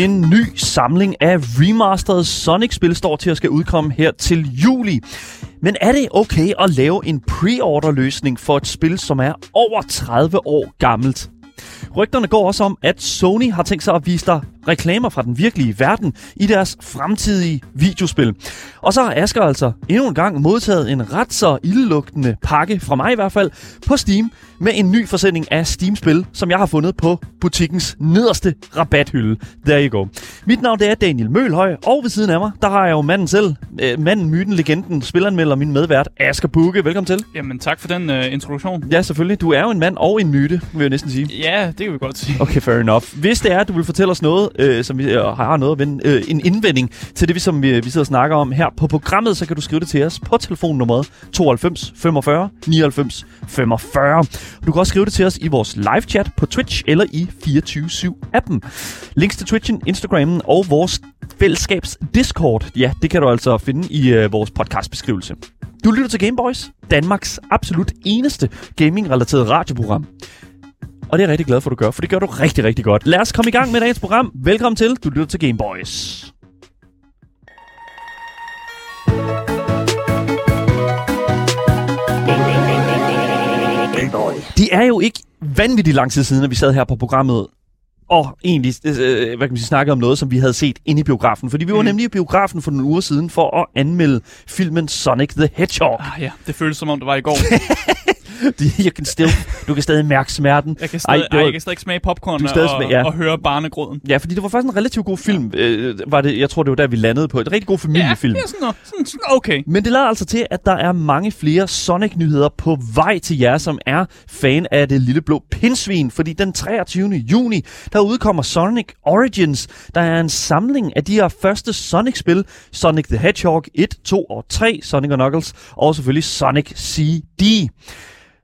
En ny samling af remastered Sonic-spil står til at skal udkomme her til juli. Men er det okay at lave en pre-order-løsning for et spil, som er over 30 år gammelt? Rygterne går også om, at Sony har tænkt sig at vise dig reklamer fra den virkelige verden i deres fremtidige videospil. Og så har Asger altså endnu en gang modtaget en ret så ildlugtende pakke, fra mig i hvert fald, på Steam med en ny forsending af Steam-spil, som jeg har fundet på butikkens nederste rabathylde. There you go. Mit navn det er Daniel Mølhøj, og ved siden af mig, der har jeg jo manden selv, øh, manden, myten, legenden, spilleranmelder, min medvært, Asger Bukke. Velkommen til. Jamen tak for den uh, introduktion. Ja, selvfølgelig. Du er jo en mand og en myte, vil jeg næsten sige. Ja, det kan vi godt sige. Okay, fair enough. Hvis det er, at du vil fortælle os noget, øh, som vi øh, har noget at vende, øh, en indvending til det, vi, som vi, vi sidder og snakker om her på programmet, så kan du skrive det til os på telefonnummeret 92 45 99 45. Du kan også skrive det til os i vores live chat på Twitch eller i 24-7-appen. Links til Twitchen, Instagrammen og vores fællesskabs Discord, ja, det kan du altså finde i øh, vores podcastbeskrivelse. Du lytter til Gameboys, Danmarks absolut eneste gaming-relateret radioprogram. Og det er jeg rigtig glad for, at du gør, for det gør du rigtig, rigtig godt. Lad os komme i gang med dagens program. Velkommen til. Du lytter til Gameboys. Gameboys. Det er jo ikke vanvittigt lang tid siden, at vi sad her på programmet og egentlig øh, hvad kan man sige, snakke om noget, som vi havde set inde i biografen. Fordi vi var Mm. nemlig i biografen for nogle uger siden for at anmelde filmen Sonic the Hedgehog. Ah, ja, det føles som om, det var i går. you can still, du kan stadig mærke smerten. Jeg kan Ej, stadig, det var- ej, jeg kan stadig smage popcorn kan og, smage- ja. og høre barnegråden. Ja, fordi det var faktisk en relativt god film. Øh, var det, jeg tror, det var der, vi landede på. Et rigtig god familiefilm. Ja, sådan, noget- sådan, sådan okay. Men det lader altså til, at der er mange flere Sonic-nyheder på vej til jer, som er fan af det lille blå pinsvin. Fordi den 23. juni, der udkommer Sonic Origins. Der er en samling af de her første Sonic-spil. Sonic the Hedgehog 1, 2 og 3, Sonic Knuckles, og selvfølgelig Sonic CD.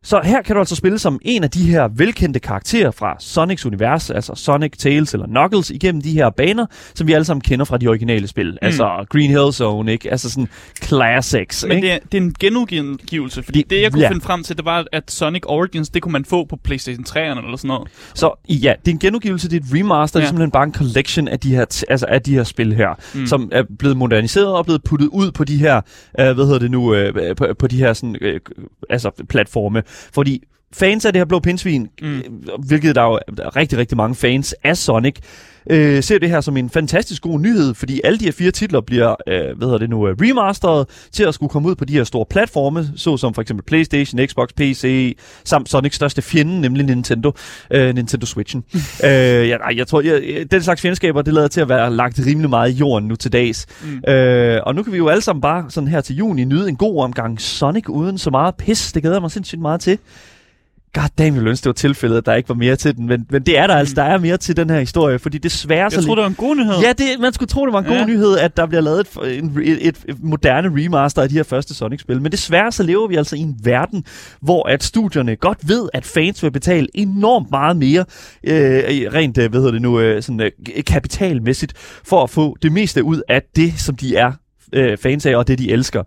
Så her kan du altså spille som en af de her velkendte karakterer fra Sonics univers, altså Sonic, Tails eller Knuckles, igennem de her baner, som vi alle sammen kender fra de originale spil. Mm. Altså Green Hill Zone, ikke? Altså sådan classics, Men ikke? det er, det er en genudgivelse, fordi det, jeg kunne Ja. finde frem til, det var, at Sonic Origins, det kunne man få på PlayStation 3'erne eller sådan noget. Så ja, det er en genudgivelse, det er et remaster, ja. det er simpelthen bare en collection af de her, altså af de her spil her. Mm. som er blevet moderniseret og blevet puttet ud på de her, øh, hvad hedder det nu, øh, på, på de her sådan, øh, altså platforme. Fordi fans af det her blå pindsvin, mm. Mm. hvilket der jo er rigtig, rigtig mange fans af Sonic, øh, ser det her som en fantastisk god nyhed, fordi alle de her fire titler bliver, øh, hvad hedder det nu, øh, remasteret til at skulle komme ud på de her store platforme, såsom for eksempel PlayStation, Xbox, PC, samt Sonics største fjende, nemlig Nintendo, øh, Nintendo Switchen. øh, jeg, jeg tror, jeg, den slags fjendskaber, det lader til at være lagt rimelig meget i jorden nu til dags. Mm. Øh, og nu kan vi jo alle sammen bare sådan her til juni nyde en god omgang Sonic uden så meget pis. Det glæder jeg mig sindssygt meget til. God damn, jeg ville ønske, det var tilfældet, at der ikke var mere til den. Men, men det er der altså. Der er mere til den her historie, fordi desværre så... Jeg troede, det var en god nyhed. Ja, det, man skulle tro, det var en god Ja. nyhed, at der bliver lavet et, en, et, et, et moderne remaster af de her første Sonic-spil. Men desværre så lever vi altså i en verden, hvor at studierne godt ved, at fans vil betale enormt meget mere, øh, rent, øh, hvad hedder det nu, øh, sådan, øh, kapitalmæssigt, for at få det meste ud af det, som de er øh, fans af, og det de elsker.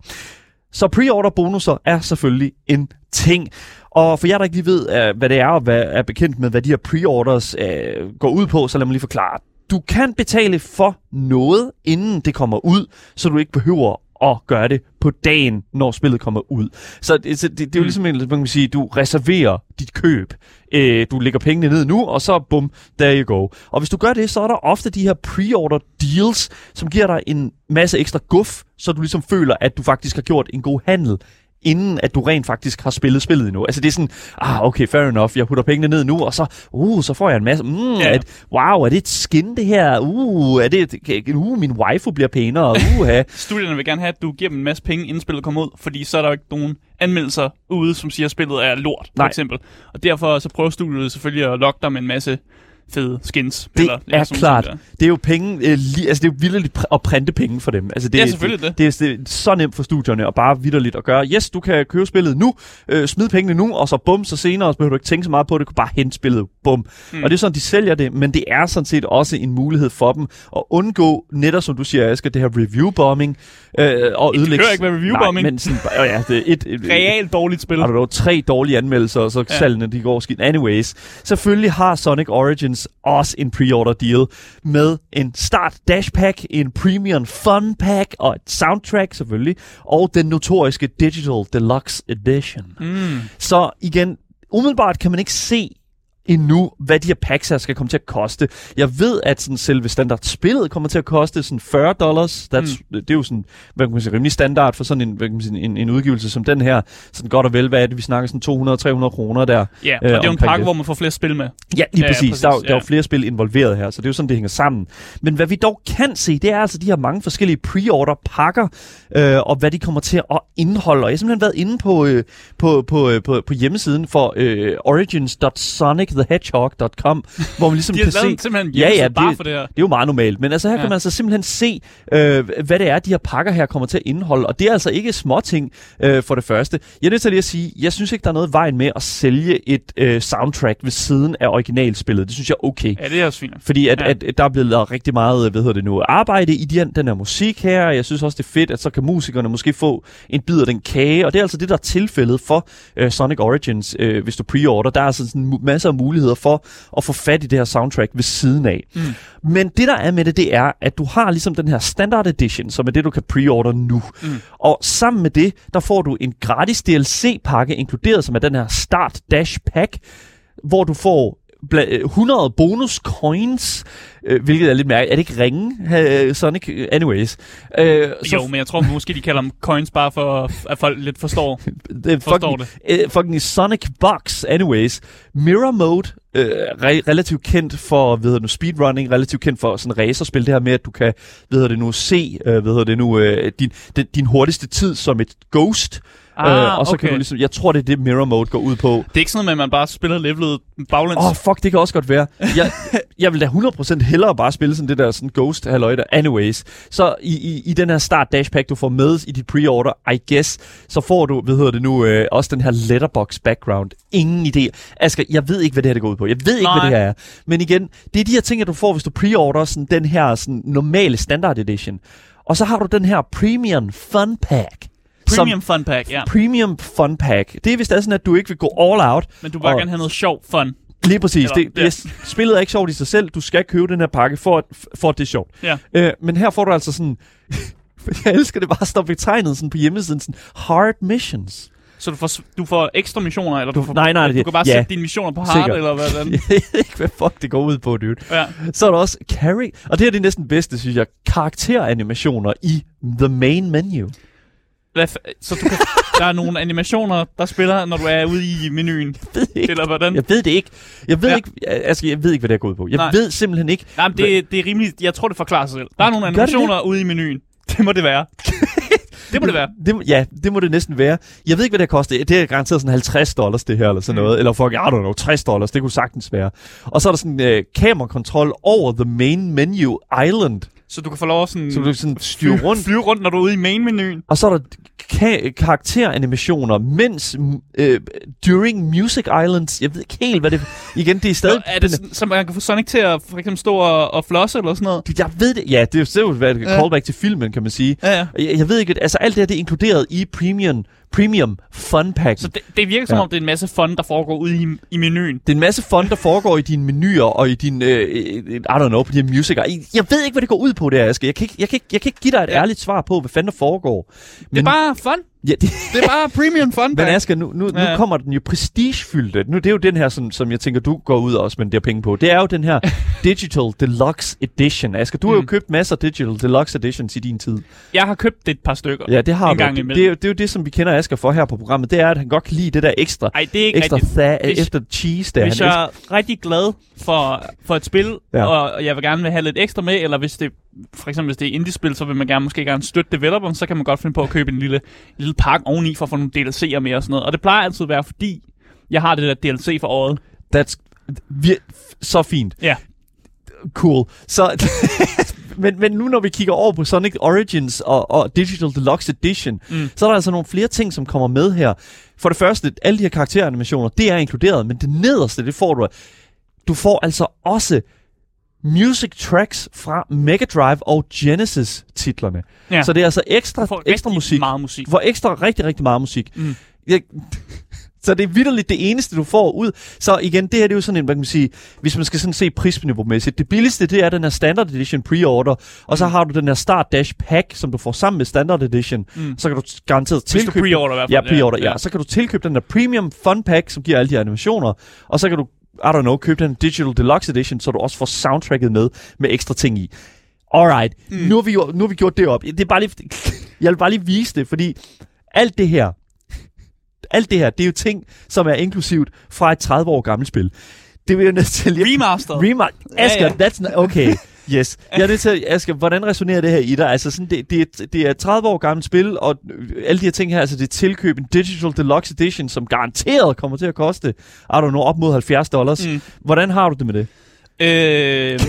Så pre-order bonusser er selvfølgelig en ting. Og for jer, der ikke lige ved, øh, hvad det er, og hvad er bekendt med, hvad de her pre-orders øh, går ud på, så lad mig lige forklare. Du kan betale for noget, inden det kommer ud, så du ikke behøver at gøre det på dagen, når spillet kommer ud. Så det, så det, det er jo Mm. ligesom, en- man kan sige, du reserverer dit køb. Øh, du lægger pengene ned nu, og så bum, there you go. Og hvis du gør det, så er der ofte de her pre-order deals, som giver dig en masse ekstra guf, så du ligesom føler, at du faktisk har gjort en god handel inden at du rent faktisk har spillet spillet endnu. Altså det er sådan, ah okay, fair enough, jeg putter pengene ned nu, og så, uh, så får jeg en masse, mm, Ja. at, wow, er det et skin det her? Uh, er det, et- uh, min waifu bliver pænere, uh, Studierne vil gerne have, at du giver dem en masse penge, inden spillet kommer ud, fordi så er der jo ikke nogen anmeldelser ude, som siger, at spillet er lort, for Nej. eksempel. Og derfor så prøver studiet selvfølgelig at lokke dig med en masse fede skins. Det eller, er sådan klart. der. Det er jo penge, øh, li, altså det er jo vildt at printe penge for dem. Altså det, Ja, selvfølgelig det. Det, er, det er så nemt for studierne at bare vidderligt at gøre. Yes, du kan købe spillet nu, øh, smid pengene nu, og så bum, så senere, så behøver du ikke tænke så meget på det, du kan bare hente spillet, bum. Mm. Og det er sådan, de sælger det, men det er sådan set også en mulighed for dem at undgå, netop som du siger, Asger, det her review-bombing, øh, og Det ødelægge... behøver ikke være review-bombing. Nej, men sådan, øh, ja, det er et, et, Realt dårligt spil. har du dog tre dårlige anmeldelser, og så ja. salgene de går skidt. Anyways, selvfølgelig har Sonic Origins også en pre-order deal med en start dash pack, en premium fun pack og et soundtrack selvfølgelig, og den notoriske Digital Deluxe Edition. Mm. Så igen, umiddelbart kan man ikke se endnu, hvad de her packs her skal komme til at koste. Jeg ved, at sådan selve standardspillet kommer til at koste sådan 40 dollars. That's, mm. Det er jo sådan, hvad kan man sige, rimelig standard for sådan en, hvad kan man sige, en, en udgivelse som den her. Sådan godt og vel, hvad er det, vi snakker sådan 200-300 kroner der. Ja, og øh, det er jo en pakke, det. hvor man får flere spil med. Ja, lige Ja, ja, ja, præcis. præcis, Der, er, jo- der er ja. jo flere spil involveret her, så det er jo sådan, det hænger sammen. Men hvad vi dog kan se, det er altså de her mange forskellige pre-order pakker, øh, og hvad de kommer til at indeholde. Og jeg har simpelthen været inde på, øh, på, på, øh, på, på hjemmesiden for øh, origins.sonicthehedgehog.com, hvor man ligesom De kan se... simpelthen en Ja, ja, hjemmeside bare det- for det her. Det er jo meget normalt, men altså her ja. Kan man altså simpelthen se, øh, hvad det er, de her pakker her kommer til at indeholde. Og det er altså ikke småting øh, for det første. Jeg er nødt til lige at sige, jeg synes ikke, der er noget vejen med at sælge et øh, soundtrack ved siden af originalspillet. Det synes jeg er okay. Ja, det er også fint. Fordi at, Ja. at, at der er blevet lavet rigtig meget, hvad hedder det nu, arbejde i den, den her musik her. og Jeg synes også, det er fedt, at så kan musikerne måske få en bid af den kage. Og det er altså det, der er tilfældet for uh, Sonic Origins, uh, hvis du pre-order. Der er altså sådan masser af muligheder for at få fat i det her soundtrack ved siden af. Mm. Men det, der er med det, det er, at du har ligesom den her Standard Edition, som er det, du kan pre-order nu. Mm. Og sammen med det, der får du en gratis DLC-pakke inkluderet, som er den her Start Dash Pack, hvor du får 100 bonus coins, øh, hvilket er lidt mærkeligt. Er det ikke ringe, øh, Sonic? Anyways. Øh, Jo, men jeg tror måske, de kalder dem coins, bare for, at folk lidt forstår. det Forstår fucking, øh, fucking Sonic Box, anyways. Mirror Mode, øh, re- relativt kendt for, det nu, speedrunning, relativt kendt for sådan racerspil, det her med, at du kan, hedder det nu, se, øh, hedder det nu, øh, din, din, din hurtigste tid som et ghost, Ah, og så okay. kan du ligesom, jeg tror, det er det, Mirror Mode går ud på. Det er ikke sådan, noget med, at man bare spiller levelet baglæns. Åh, oh, fuck, det kan også godt være. Jeg, jeg vil da 100% hellere bare spille sådan det der sådan ghost halløj der. Anyways, så i, i, i den her start dash pack, du får med i dit pre-order, I guess, så får du, hvad hedder det nu, øh, også den her letterbox background. Ingen idé. Asger, jeg ved ikke, hvad det her det går ud på. Jeg ved ikke, Nej. hvad det her er. Men igen, det er de her ting, at du får, hvis du pre-order sådan den her sådan normale standard edition. Og så har du den her premium fun pack. Som- Premium fun pack, ja. Premium fun pack. Det er hvis det er sådan, at du ikke vil gå all out, Men du vil bare Og- gerne have noget sjov fun. Lige præcis. Eller- det, det, ja. er, spillet er ikke sjovt i sig selv. Du skal købe den her pakke, for at, for at det er sjovt. Ja. Øh, men her får du altså sådan... jeg elsker det bare at stå betegnet sådan på hjemmesiden. Sådan, hard missions. Så du får, du får ekstra missioner, eller du, Du- får, nej, nej, du det- kan bare ja. sætte dine missioner på hard, Sikkert. eller hvordan. jeg ved ikke, hvad fuck det går ud på, dude. Ja. Så er der også carry... Og det her det er næsten bedste, synes jeg. Karakteranimationer i the main menu. Hvad f- så du kan, der er nogle animationer, der spiller, når du er ude i menuen. Jeg ved ikke. Eller hvordan? Jeg ved det ikke. Jeg ved, Ja. ikke, altså, jeg ved ikke, hvad det går ud på. Jeg Nej. ved simpelthen ikke. Nej, men det, det er rimeligt. Jeg tror, det forklarer sig selv. Der er nogle Gør det animationer ude i menuen. Det må det være. det må det være. Det, ja, det må det næsten være. Jeg ved ikke, hvad det koster. Det er garanteret sådan 50 dollars, det her, eller sådan Mm. noget. Eller for, I don't know, 60 dollars. Det kunne sagtens være. Og så er der sådan øh, kamerakontrol over the main menu island. Så du kan få lov at sådan, Så du sådan styre rundt. flyve rundt, når du er ude i main-menuen. Og så er der ka- karakteranimationer, mens øh, during Music Islands. Jeg ved ikke helt, hvad det Igen, det er stadig... Nå, er det sådan, så man kan få Sonic til at for eksempel stå og, og flosse eller sådan noget? jeg ved det. Ja, det er jo hvad det Ja. callback til filmen, kan man sige. Ja, ja. Jeg, jeg ved ikke, altså alt det her, det er inkluderet i premium, premium fun pack. Så det, det virker som Ja. om, det er en masse fun, der foregår ude i, i menuen. Det er en masse fun, der foregår i dine menuer og i din, øh, I don't know, på dine musiker. Jeg ved ikke, hvad det går ud på, det her, Aske. Jeg kan ikke, jeg kan ikke, jeg kan ikke give dig et Ja. ærligt svar på, hvad fanden der foregår. Det er bare fun. Ja, det, Det er bare premium fun. men Asger, nu, nu, Ja. nu kommer den jo prestigefyldte. Nu, det er jo den her, som, som jeg tænker, du går ud og spender penge på. Det er jo den her Digital Deluxe Edition. Asger, du har jo Mm. købt masser af Digital Deluxe Editions i din tid. Jeg har købt det et par stykker. Ja, det har En du. gang Det, imellem. det, er jo- det er jo det, som vi kender Asger for her på programmet. Det er, at han godt kan lide det der ekstra, Ej, det er ikke ekstra tha- Hvis- efter cheese der. Hvis Han jeg er rigtig glad for, for et spil, Ja. og jeg vil gerne have lidt ekstra med, eller hvis det, for eksempel hvis det er indie-spil, så vil man gerne, måske gerne støtte developeren, så kan man godt finde på at købe en lille, en lille pakke oveni for at få nogle DLC'er med og sådan noget. Og det plejer altid at være, fordi jeg har det der DLC for året. That's vir- så fint. Ja. Cool. Så, men, men nu når vi kigger over på Sonic Origins og, og Digital Deluxe Edition, mm. så er der altså nogle flere ting, som kommer med her. For det første, alle de her karakteranimationer, det er inkluderet, men det nederste, det får du. Du får altså også music tracks fra Mega Drive og Genesis titlerne. Ja. Så det er altså ekstra, får ekstra musik. meget musik. For ekstra, rigtig, rigtig meget musik. Mm. Jeg, så det er vidderligt det eneste, du får ud. Så igen, det her det er jo sådan en, hvad kan man sige, hvis man skal sådan se prisniveau-mæssigt. Det billigste, det er den her Standard Edition pre-order, og så Mm. har du den her Start Dash Pack, som du får sammen med Standard Edition. Mm. Så kan du garanteret Hvis du tilkøbe... pre-order i hvert Ja, fald. pre-order, ja. Så kan du tilkøbe den der Premium Fun Pack, som giver alle de animationer, og så kan du, I don't know, købe den Digital Deluxe Edition, så du også får soundtracket med, med ekstra ting i. Alright, mm. nu, har vi, nu har vi gjort det op. Det er bare lige, jeg vil bare lige vise det, fordi alt det her, alt det her, det er jo ting, som er inklusivt fra et 30 år gammelt spil. Det vil jeg nødt til lige... Remaster. Ja, Asger, ja. that's not, okay. Yes. Jeg er nødt til Asger, hvordan resonerer det her i dig? Altså sådan, det, det, er, det er et 30 år gammelt spil, og alle de her ting her, altså det er tilkøb en Digital Deluxe Edition, som garanteret kommer til at koste, I don't know, op mod 70 dollars. Mm. Hvordan har du det med det? Øh,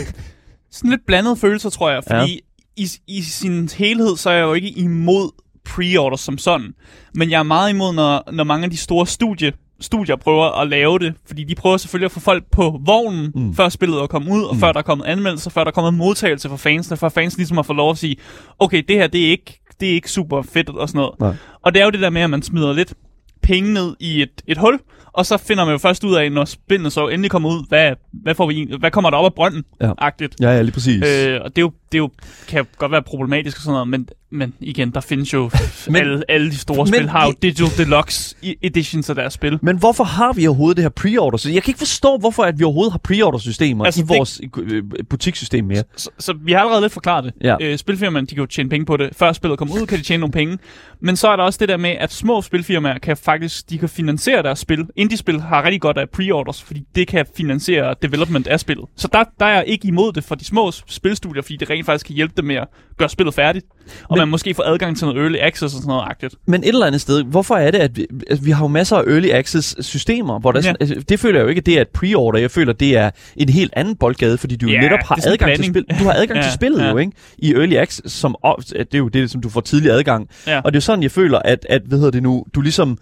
sådan lidt blandede følelser, tror jeg, fordi ja. i, i sin helhed, så er jeg jo ikke imod pre-orders som sådan. Men jeg er meget imod, når, når mange af de store studie, studier prøver at lave det, fordi de prøver selvfølgelig at få folk på vognen, Mm. før spillet er kommet ud, og mm. før der er kommet anmeldelser, før der er kommet modtagelse fra fansene, før fans ligesom har fået lov at sige, okay, det her, det er ikke, det er ikke super fedt og sådan noget. Nej. Og det er jo det der med, at man smider lidt penge ned i et, et hul, og så finder man jo først ud af, når spillene så endelig kommer ud, hvad, hvad, får vi, hvad kommer der op af brønden, Ja. agtigt. Ja, ja, lige præcis. Øh, og det er, jo, det er jo, kan godt være problematisk og sådan noget, men, men igen, der findes jo Men- alle, alle de store spil, har jo Digital Deluxe editions af deres spil. Men hvorfor har vi overhovedet det her pre-order? Så jeg kan ikke forstå, hvorfor at vi overhovedet har pre-order-systemer altså, i det- vores øh, butikssystem mere. Så, så vi har allerede lidt forklaret det. Ja. Øh, spilfirmaerne, de kan jo tjene penge på det. Før spillet kommer ud, kan de tjene nogle penge. Men så er der også det der med, at små spilfirmaer kan faktisk, de kan finansiere deres spil. Indie-spil har rigtig godt af pre-orders, fordi det kan finansiere development af spillet. Så der, der er jeg ikke imod det for de små spilstudier, fordi det rent faktisk kan hjælpe dem med at gøre spillet færdigt. Og Men- man måske får adgang til noget early access og sådan noget agtigt. Men et eller andet sted, hvorfor er det, at vi, altså, vi har jo masser af early access systemer, hvor der, ja. Altså, det føler jeg jo ikke, at det er et pre-order. Jeg føler, det er en helt anden boldgade, fordi du jo Ja, netop har adgang til blanding. spil. Du har adgang Ja, til spillet ja. jo, ikke? I early access, som, det er jo det, som du får tidlig adgang. Ja. Og det er jo sådan, jeg føler, at, at hvad hedder det nu, du ligesom,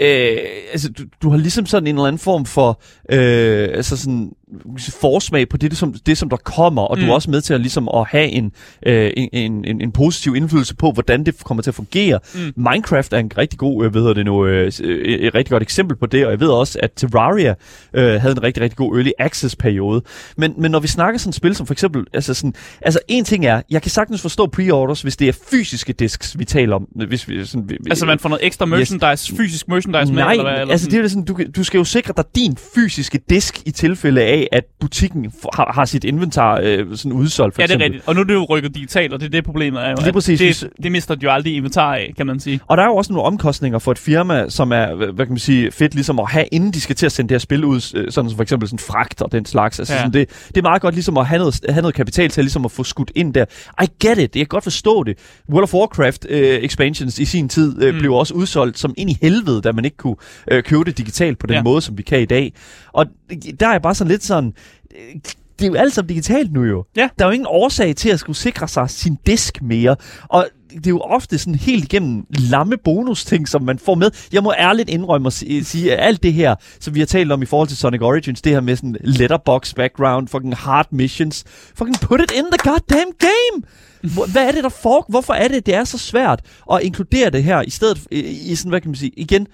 øh, altså, du, du har ligesom sådan en eller anden form for, øh, altså sådan, forsmag på det, som, det, som der kommer, og mm. du Mm. er også med til at, ligesom, at have en, øh, en, en, en, positiv indflydelse på, hvordan det kommer til at fungere. Mm. Minecraft er en rigtig god, øh, hvad hedder det nu, øh, øh, et rigtig godt eksempel på det, og jeg ved også, at Terraria øh, havde en rigtig, rigtig god early access periode. Men, men når vi snakker sådan et spil som for eksempel, altså sådan, altså en ting er, jeg kan sagtens forstå pre-orders, hvis det er fysiske disks, vi taler om. Hvis vi, sådan, vi, Altså man får noget ekstra merchandise, yes. fysisk merchandise med, Nej, eller hvad? Eller altså det er sådan, du, du skal jo sikre dig din fysiske disk i tilfælde af, at butikken har, har sit inventar øh, sådan udsolgt, for Ja, det er eksempel. rigtigt. Og nu er det jo rykket digitalt, og det er det problemet er jo. At præcis. Det, det mister de jo aldrig inventar af, kan man sige. Og der er jo også nogle omkostninger for et firma, som er, hvad kan man sige, fedt ligesom at have, inden de skal til at sende det her spil ud, øh, sådan som for eksempel sådan fragt og den slags. Altså Ja. sådan det, det er meget godt ligesom at have noget, have noget kapital til ligesom at få skudt ind der. I get it, jeg kan godt forstå det. World of Warcraft øh, expansions i sin tid øh, mm. Blev også udsolgt som ind i helvede, da man ikke kunne øh, købe det digitalt på den. Ja. måde, som vi kan i dag. Og der er jeg bare sådan lidt sådan... Det er jo alt sammen digitalt nu jo. Ja. Der er jo ingen årsag til at skulle sikre sig sin disk mere. Og det er jo ofte sådan helt igennem lamme bonus-ting, som man får med. Jeg må ærligt indrømme at sige, at alt det her, som vi har talt om i forhold til Sonic Origins, det her med sådan letterbox background, fucking hard missions, fucking put it in the goddamn game! Hvad er det, der får? Hvorfor er det, det er så svært at inkludere det her, i stedet i sådan, hvad kan man sige, igen...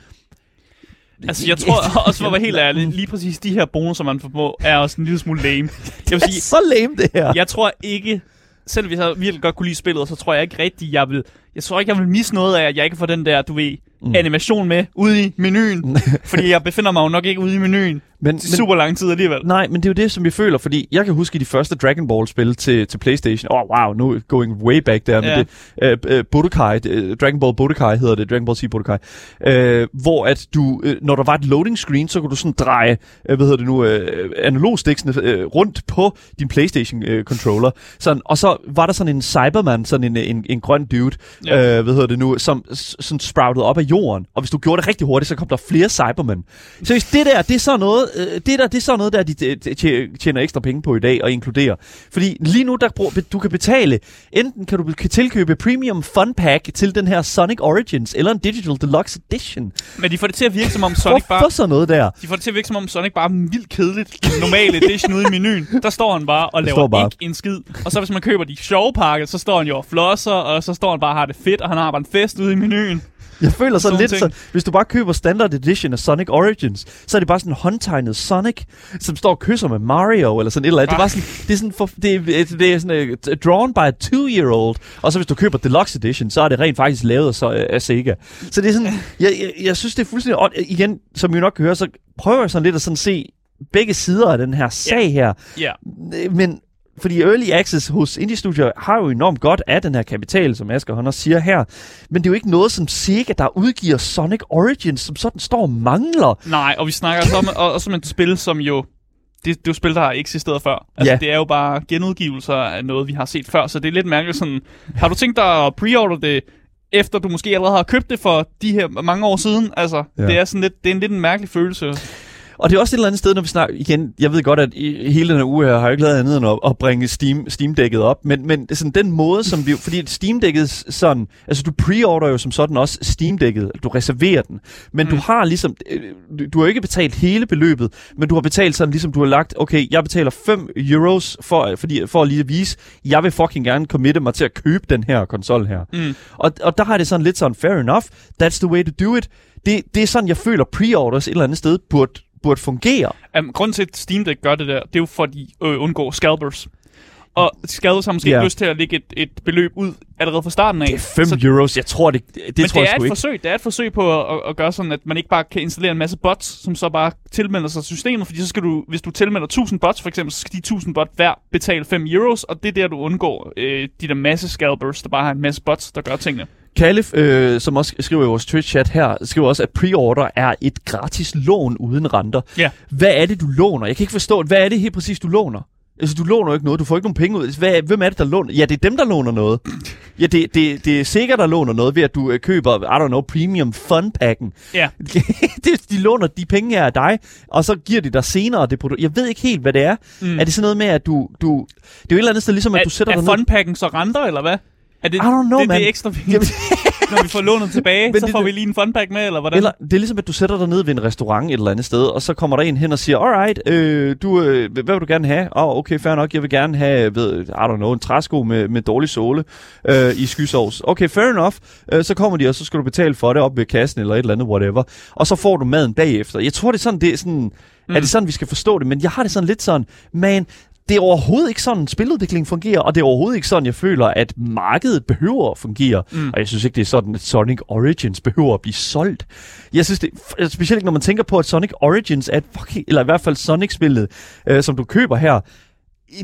Altså, jeg tror også, for at være helt ærlig, lige præcis de her bonusser, man får på, er også en lille smule lame. Jeg vil sige, så lame, det her. jeg tror ikke, selv hvis jeg virkelig godt kunne lide spillet, så tror jeg ikke rigtigt, jeg vil... Jeg tror ikke, jeg vil misse noget af, at jeg ikke får den der, du ved, mm. animation med ude i menuen. fordi jeg befinder mig jo nok ikke ude i menuen Men, til super lang tid alligevel. Nej, men det er jo det, som jeg føler, fordi jeg kan huske i de første Dragon Ball-spil til, til Playstation. Åh, oh, wow, nu going way back der. Ja. Men det, uh, uh, Budokai, uh, Dragon Ball Budokai hedder det, Dragon Ball Z Budokai. Uh, hvor at du, uh, når der var et loading screen, så kunne du sådan dreje, uh, hvad hedder det nu, uh, analogstiksene uh, rundt på din Playstation-controller. sådan, og så var der sådan en Cyberman, sådan en, en, en grøn dude, ja. Uh, hvad hedder det nu, som sådan sproutede op af jorden. Og hvis du gjorde det rigtig hurtigt, så kom der flere Cybermen. Så hvis det der, det er sådan noget, øh, det der, det er sådan noget der, de t- tjener ekstra penge på i dag og inkluderer. Fordi lige nu, der du kan betale, enten kan du tilkøbe Premium Fun Pack til den her Sonic Origins, eller en Digital Deluxe Edition. Men de får det til at virke som om Sonic bare... sådan noget der? De får det til at virke som om Sonic bare er vildt kedeligt. Den normale edition ude i menuen. Der står han bare og laver bare. ikke en skid. Og så hvis man køber de sjove pakker, så står han jo og flosser, og så står han bare og har det fedt, og han har bare en fest ude i menuen. Jeg føler sådan Sådan lidt ting. sådan, hvis du bare køber Standard Edition af Sonic Origins, så er det bare sådan en håndtegnet Sonic, som står og kysser med Mario, eller sådan et eller andet. Det er bare sådan, det er sådan, for, det er, det er sådan uh, drawn by a two-year-old. Og så hvis du køber Deluxe Edition, så er det rent faktisk lavet så, uh, af Sega. Så det er sådan, jeg, jeg, jeg synes, det er fuldstændig... Og igen, som I nok kan høre, så prøver jeg sådan lidt at sådan se begge sider af den her sag her. Ja. Øh, Men fordi Early Access hos Indie Studio har jo enormt godt af den her kapital, som Asger også siger her. Men det er jo ikke noget, som Sega, der udgiver Sonic Origins, som sådan står og mangler. Nej, og vi snakker altså om, og, også om et spil, som jo... Det, det er jo spil, der har eksisteret før. Altså, Ja. Det er jo bare genudgivelser af noget, vi har set før, så det er lidt mærkeligt sådan... Har du tænkt dig at preorder det, efter du måske allerede har købt det for de her mange år siden? Altså, ja. det er sådan lidt, det er en lidt en mærkelig følelse. Og det er også et eller andet sted, når vi snakker igen, jeg ved godt, at i, hele den her uge her har jeg ikke lavet andet end at, at bringe Steam, Steam-dækket op, men, men det er sådan den måde, som vi, fordi Steam-dækket sådan, altså du preorder jo som sådan også Steam-dækket, du reserverer den, men mm. du Mm. har ligesom, øh, du, du har ikke betalt hele beløbet, men du har betalt sådan ligesom du har lagt, okay, jeg betaler 5 euros for, fordi, for at lige at vise, jeg vil fucking gerne committe mig til at købe den her konsol her. Mm. Og, og der har det sådan lidt sådan, fair enough, that's the way to do it. Det, det er sådan, jeg føler, preorders et eller andet sted burde, burde fungere. Um, grunden til, at Steam Deck gør det der, det er jo for, at de øh, undgår scalpers. Og scalpers har måske ikke lyst til at lægge et, et beløb ud allerede fra starten af. Det er 5 Så- euros. Jeg tror, det, det, men tror det jeg er sgu et ikke. forsøg. Det er et forsøg på at, at, at gøre sådan, at man ikke bare kan installere en masse bots, som så bare tilmelder sig systemet, fordi så skal du, hvis du tilmelder 1000 bots for eksempel, så skal de 1000 bots hver betale 5 euros, og det er der, du undgår øh, de der masse scalpers, der bare har en masse bots, der gør tingene. Kalif, øh, som også skriver i vores Twitch-chat her, skriver også, at pre-order er et gratis lån uden renter. Ja. Hvad er det, du låner? Jeg kan ikke forstå, hvad er det helt præcis, du låner? Altså, du låner jo ikke noget. Du får ikke nogen penge ud. Hvad, hvem er det, der låner? Ja, det er dem, der låner noget. Ja, det, det, det er sikkert, der låner noget ved, at du øh, køber, I don't know, premium fun-packen. Ja. det, de låner de penge her af dig, og så giver de dig senere det produkt. Jeg ved ikke helt, hvad det er. Mm. Er det sådan noget med, at du... du det er jo et eller andet sted, ligesom at er, du sætter er dig ned... funpacken så renter, eller hvad? Er det, I don't know, det, man. det er ekstra fint. Jamen- Når vi får lånet tilbage, så det- får vi lige en funpack med, eller hvordan? Eller det er ligesom, at du sætter dig ned ved en restaurant et eller andet sted, og så kommer der en hen og siger, alright, øh, du, øh, hvad vil du gerne have? Åh, oh, okay, fair nok, jeg vil gerne have, ved, I don't know, en træsko med, med dårlig såle øh, i skysovs. Okay, fair enough. Øh, så kommer de, og så skal du betale for det op ved kassen eller et eller andet, whatever. Og så får du maden bagefter. Jeg tror, det er sådan, det er sådan, mm. er det sådan, vi skal forstå det, men jeg har det sådan lidt sådan, man, det er overhovedet ikke sådan, spiludviklingen fungerer, og det er overhovedet ikke sådan, jeg føler, at markedet behøver at fungere. Mm. Og jeg synes ikke, det er sådan, at Sonic Origins behøver at blive solgt. Jeg synes, det f- specielt ikke, når man tænker på, at Sonic Origins er et fucking, eller i hvert fald Sonic-spillet, øh, som du køber her,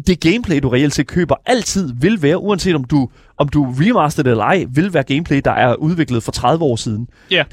det gameplay, du reelt set køber, altid vil være, uanset om du, om du remaster det eller ej, vil være gameplay, der er udviklet for 30 år siden. Ja,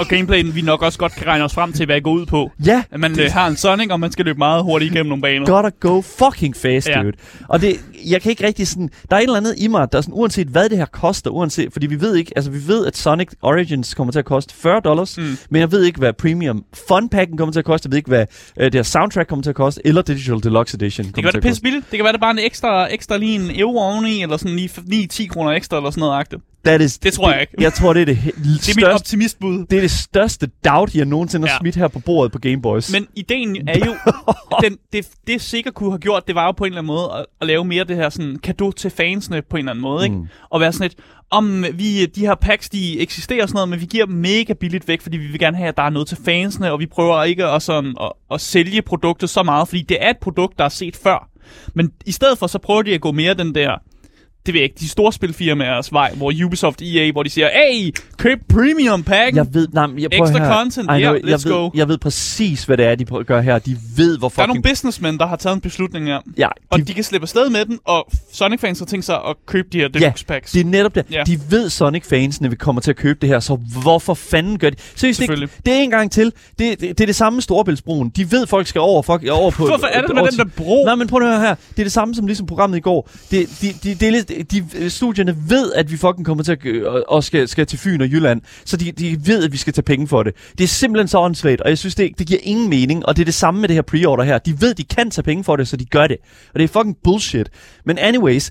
og gameplayen vi nok også godt kan regne os frem til, hvad det går ud på. Ja, At man øh, har en Sonic, og man skal løbe meget hurtigt igennem nogle baner. gotta go fucking fast, Ja. dude. Og det, jeg kan ikke rigtig sådan, der er et eller andet i mig, der er sådan, uanset hvad det her koster, uanset, fordi vi ved ikke, altså vi ved, at Sonic Origins kommer til at koste 40 dollars, mm. Men jeg ved ikke, hvad Premium Fun Packen kommer til at koste, jeg ved ikke, hvad øh, det her soundtrack kommer til at koste, eller Digital Deluxe Edition Det kommer kan være det pisse billigt. Det kan være det bare en ekstra, ekstra lige en euro oveni, eller sådan lige 9-10 kroner ekstra, eller sådan noget agtigt. That is, Det tror jeg ikke. Jeg tror, det er det, Det er mit største, optimistbud. det er det største doubt, jeg nogensinde har Ja. smidt her på bordet på Game Boys. Men ideen er jo, den, det, det sikkert kunne have gjort, det var jo på en eller anden måde at, at lave mere det her sådan kado til fansene på en eller anden måde, ikke? Mm. Og være sådan et, om vi, de her packs, de eksisterer og sådan noget, men vi giver dem mega billigt væk, fordi vi vil gerne have, at der er noget til fansene, og vi prøver ikke at, sådan, at, at sælge produktet så meget, fordi det er et produkt, der er set før. Men i stedet for, så prøver de at gå mere den der, det ved jeg ikke, de store spilfirmaers vej, hvor Ubisoft, EA, hvor de siger, hey, køb premium packen. Jeg ved, nej, jeg Extra her. content, know, yeah, jeg let's ved, go. Jeg ved præcis, hvad det er, de gør her. De ved, hvor der er fucking... nogle businessmen, der har taget en beslutning her. ja, Og de, kan slippe afsted med den, og Sonic-fans har tænkt sig at købe de her Ja, deluxe packs. det er netop det. Ja. De ved Sonic-fansene vil komme til at købe det her, så hvorfor fanden gør de? Seriøst, det, det er en gang til. Det, det, det er det samme med Storebæltsbroen. De ved, folk skal over, fuck, over på... Hvorfor er det med den der bro? Nej, men prøv at høre her. Det er det samme som ligesom programmet i går. Det, de, de, det er lidt, de, øh, studierne ved, at vi fucking kommer til at, øh, og skal, skal til Fyn og Jylland, så de, de ved, at vi skal tage penge for det. Det er simpelthen så åndssvagt, og jeg synes, det, det giver ingen mening, og det er det samme med det her pre-order her. De ved, de kan tage penge for det, så de gør det. Og det er fucking bullshit. Men anyways,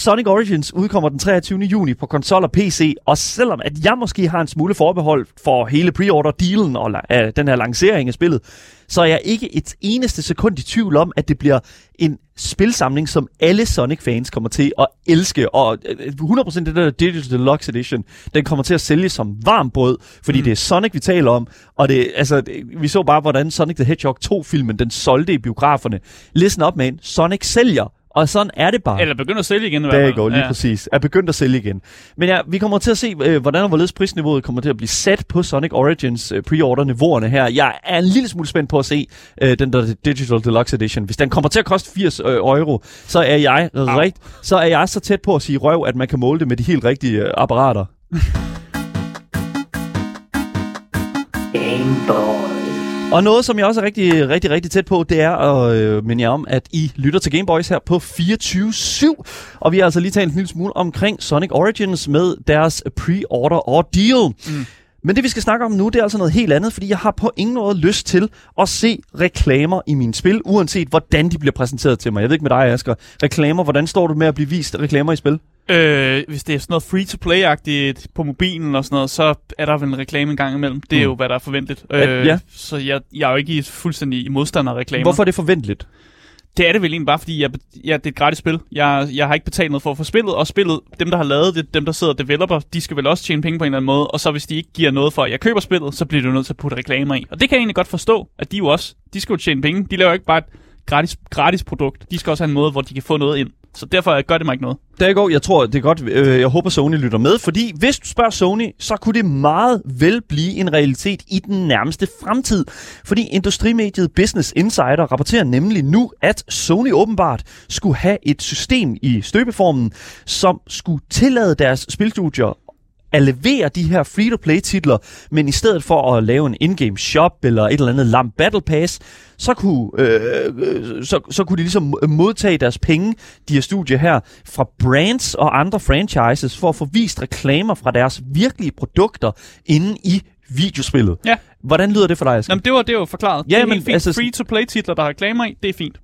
Sonic Origins udkommer den 23. juni på konsol og PC, og selvom at jeg måske har en smule forbehold for hele pre-order-dealen og uh, den her lancering af spillet, så er jeg ikke et eneste sekund i tvivl om, at det bliver en spilsamling, som alle Sonic-fans kommer til at elske. Og 100% det der Digital Deluxe Edition, den kommer til at sælge som varm brød, fordi mm. det er Sonic, vi taler om. Og det, altså, det, vi så bare, hvordan Sonic the Hedgehog 2-filmen, den solgte i biograferne. Listen up, man. Sonic sælger. Og sådan er det bare. Eller begynder at sælge igen. Der går lige ja. præcis. Er begyndt at sælge igen. Men ja, vi kommer til at se, øh, hvordan og hvorledes prisniveauet kommer til at blive sat på Sonic Origins øh, pre-order-niveauerne her. Jeg er en lille smule spændt på at se øh, den der Digital Deluxe Edition. Hvis den kommer til at koste 80 øh, euro, så er jeg ah. rigt, så er jeg så tæt på at sige røv, at man kan måle det med de helt rigtige øh, apparater. Game Boy. Og noget, som jeg også er rigtig, rigtig, rigtig tæt på, det er at øh, minde jer om, at I lytter til Gameboys her på 24-7. Og vi har altså lige talt en lille smule omkring Sonic Origins med deres pre-order ordeal. Mm. Men det, vi skal snakke om nu, det er altså noget helt andet, fordi jeg har på ingen måde lyst til at se reklamer i mine spil, uanset hvordan de bliver præsenteret til mig. Jeg ved ikke med dig, Asger. Reklamer, hvordan står du med at blive vist reklamer i spil? Øh, hvis det er sådan noget free-to-play-agtigt på mobilen og sådan noget, så er der vel en reklame en gang imellem. Det er mm. jo, hvad der er forventeligt. Øh, ja. Så jeg, jeg er jo ikke fuldstændig modstander af reklamer. Hvorfor er det forventeligt? Det er det vel egentlig bare, fordi jeg, jeg, det er et gratis spil. Jeg, jeg har ikke betalt noget for at få spillet, og spillet, dem der har lavet det, dem der sidder og developer, de skal vel også tjene penge på en eller anden måde, og så hvis de ikke giver noget for, at jeg køber spillet, så bliver du nødt til at putte reklamer i. Og det kan jeg egentlig godt forstå, at de jo også, de skal jo tjene penge. De laver ikke bare et gratis, gratis produkt. De skal også have en måde, hvor de kan få noget ind. Så derfor gør det mig ikke noget. Der går. Jeg tror, det er godt. Øh, jeg håber, Sony lytter med, fordi hvis du spørger Sony, så kunne det meget vel blive en realitet i den nærmeste fremtid. Fordi industrimediet Business Insider rapporterer nemlig nu, at Sony åbenbart skulle have et system i støbeformen, som skulle tillade deres spilstudier at levere de her free-to-play-titler, men i stedet for at lave en in-game shop eller et eller andet lam battle pass, så kunne, øh, så, så kunne de ligesom modtage deres penge, de her studier her, fra brands og andre franchises, for at få vist reklamer fra deres virkelige produkter inde i videospillet. Ja. Hvordan lyder det for dig, Asger? Jamen, det var det var forklaret. Ja, det er men, fint. Altså, Free-to-play-titler, der har reklamer i, det er fint.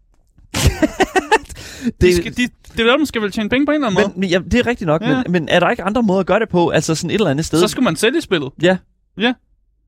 det, de skal, de, development skal vel tjene penge på en eller anden men, måde. Ja, det er rigtigt nok, ja. men, men er der ikke andre måder at gøre det på? Altså sådan et eller andet sted? Så skal man sælge spillet. Ja. Ja.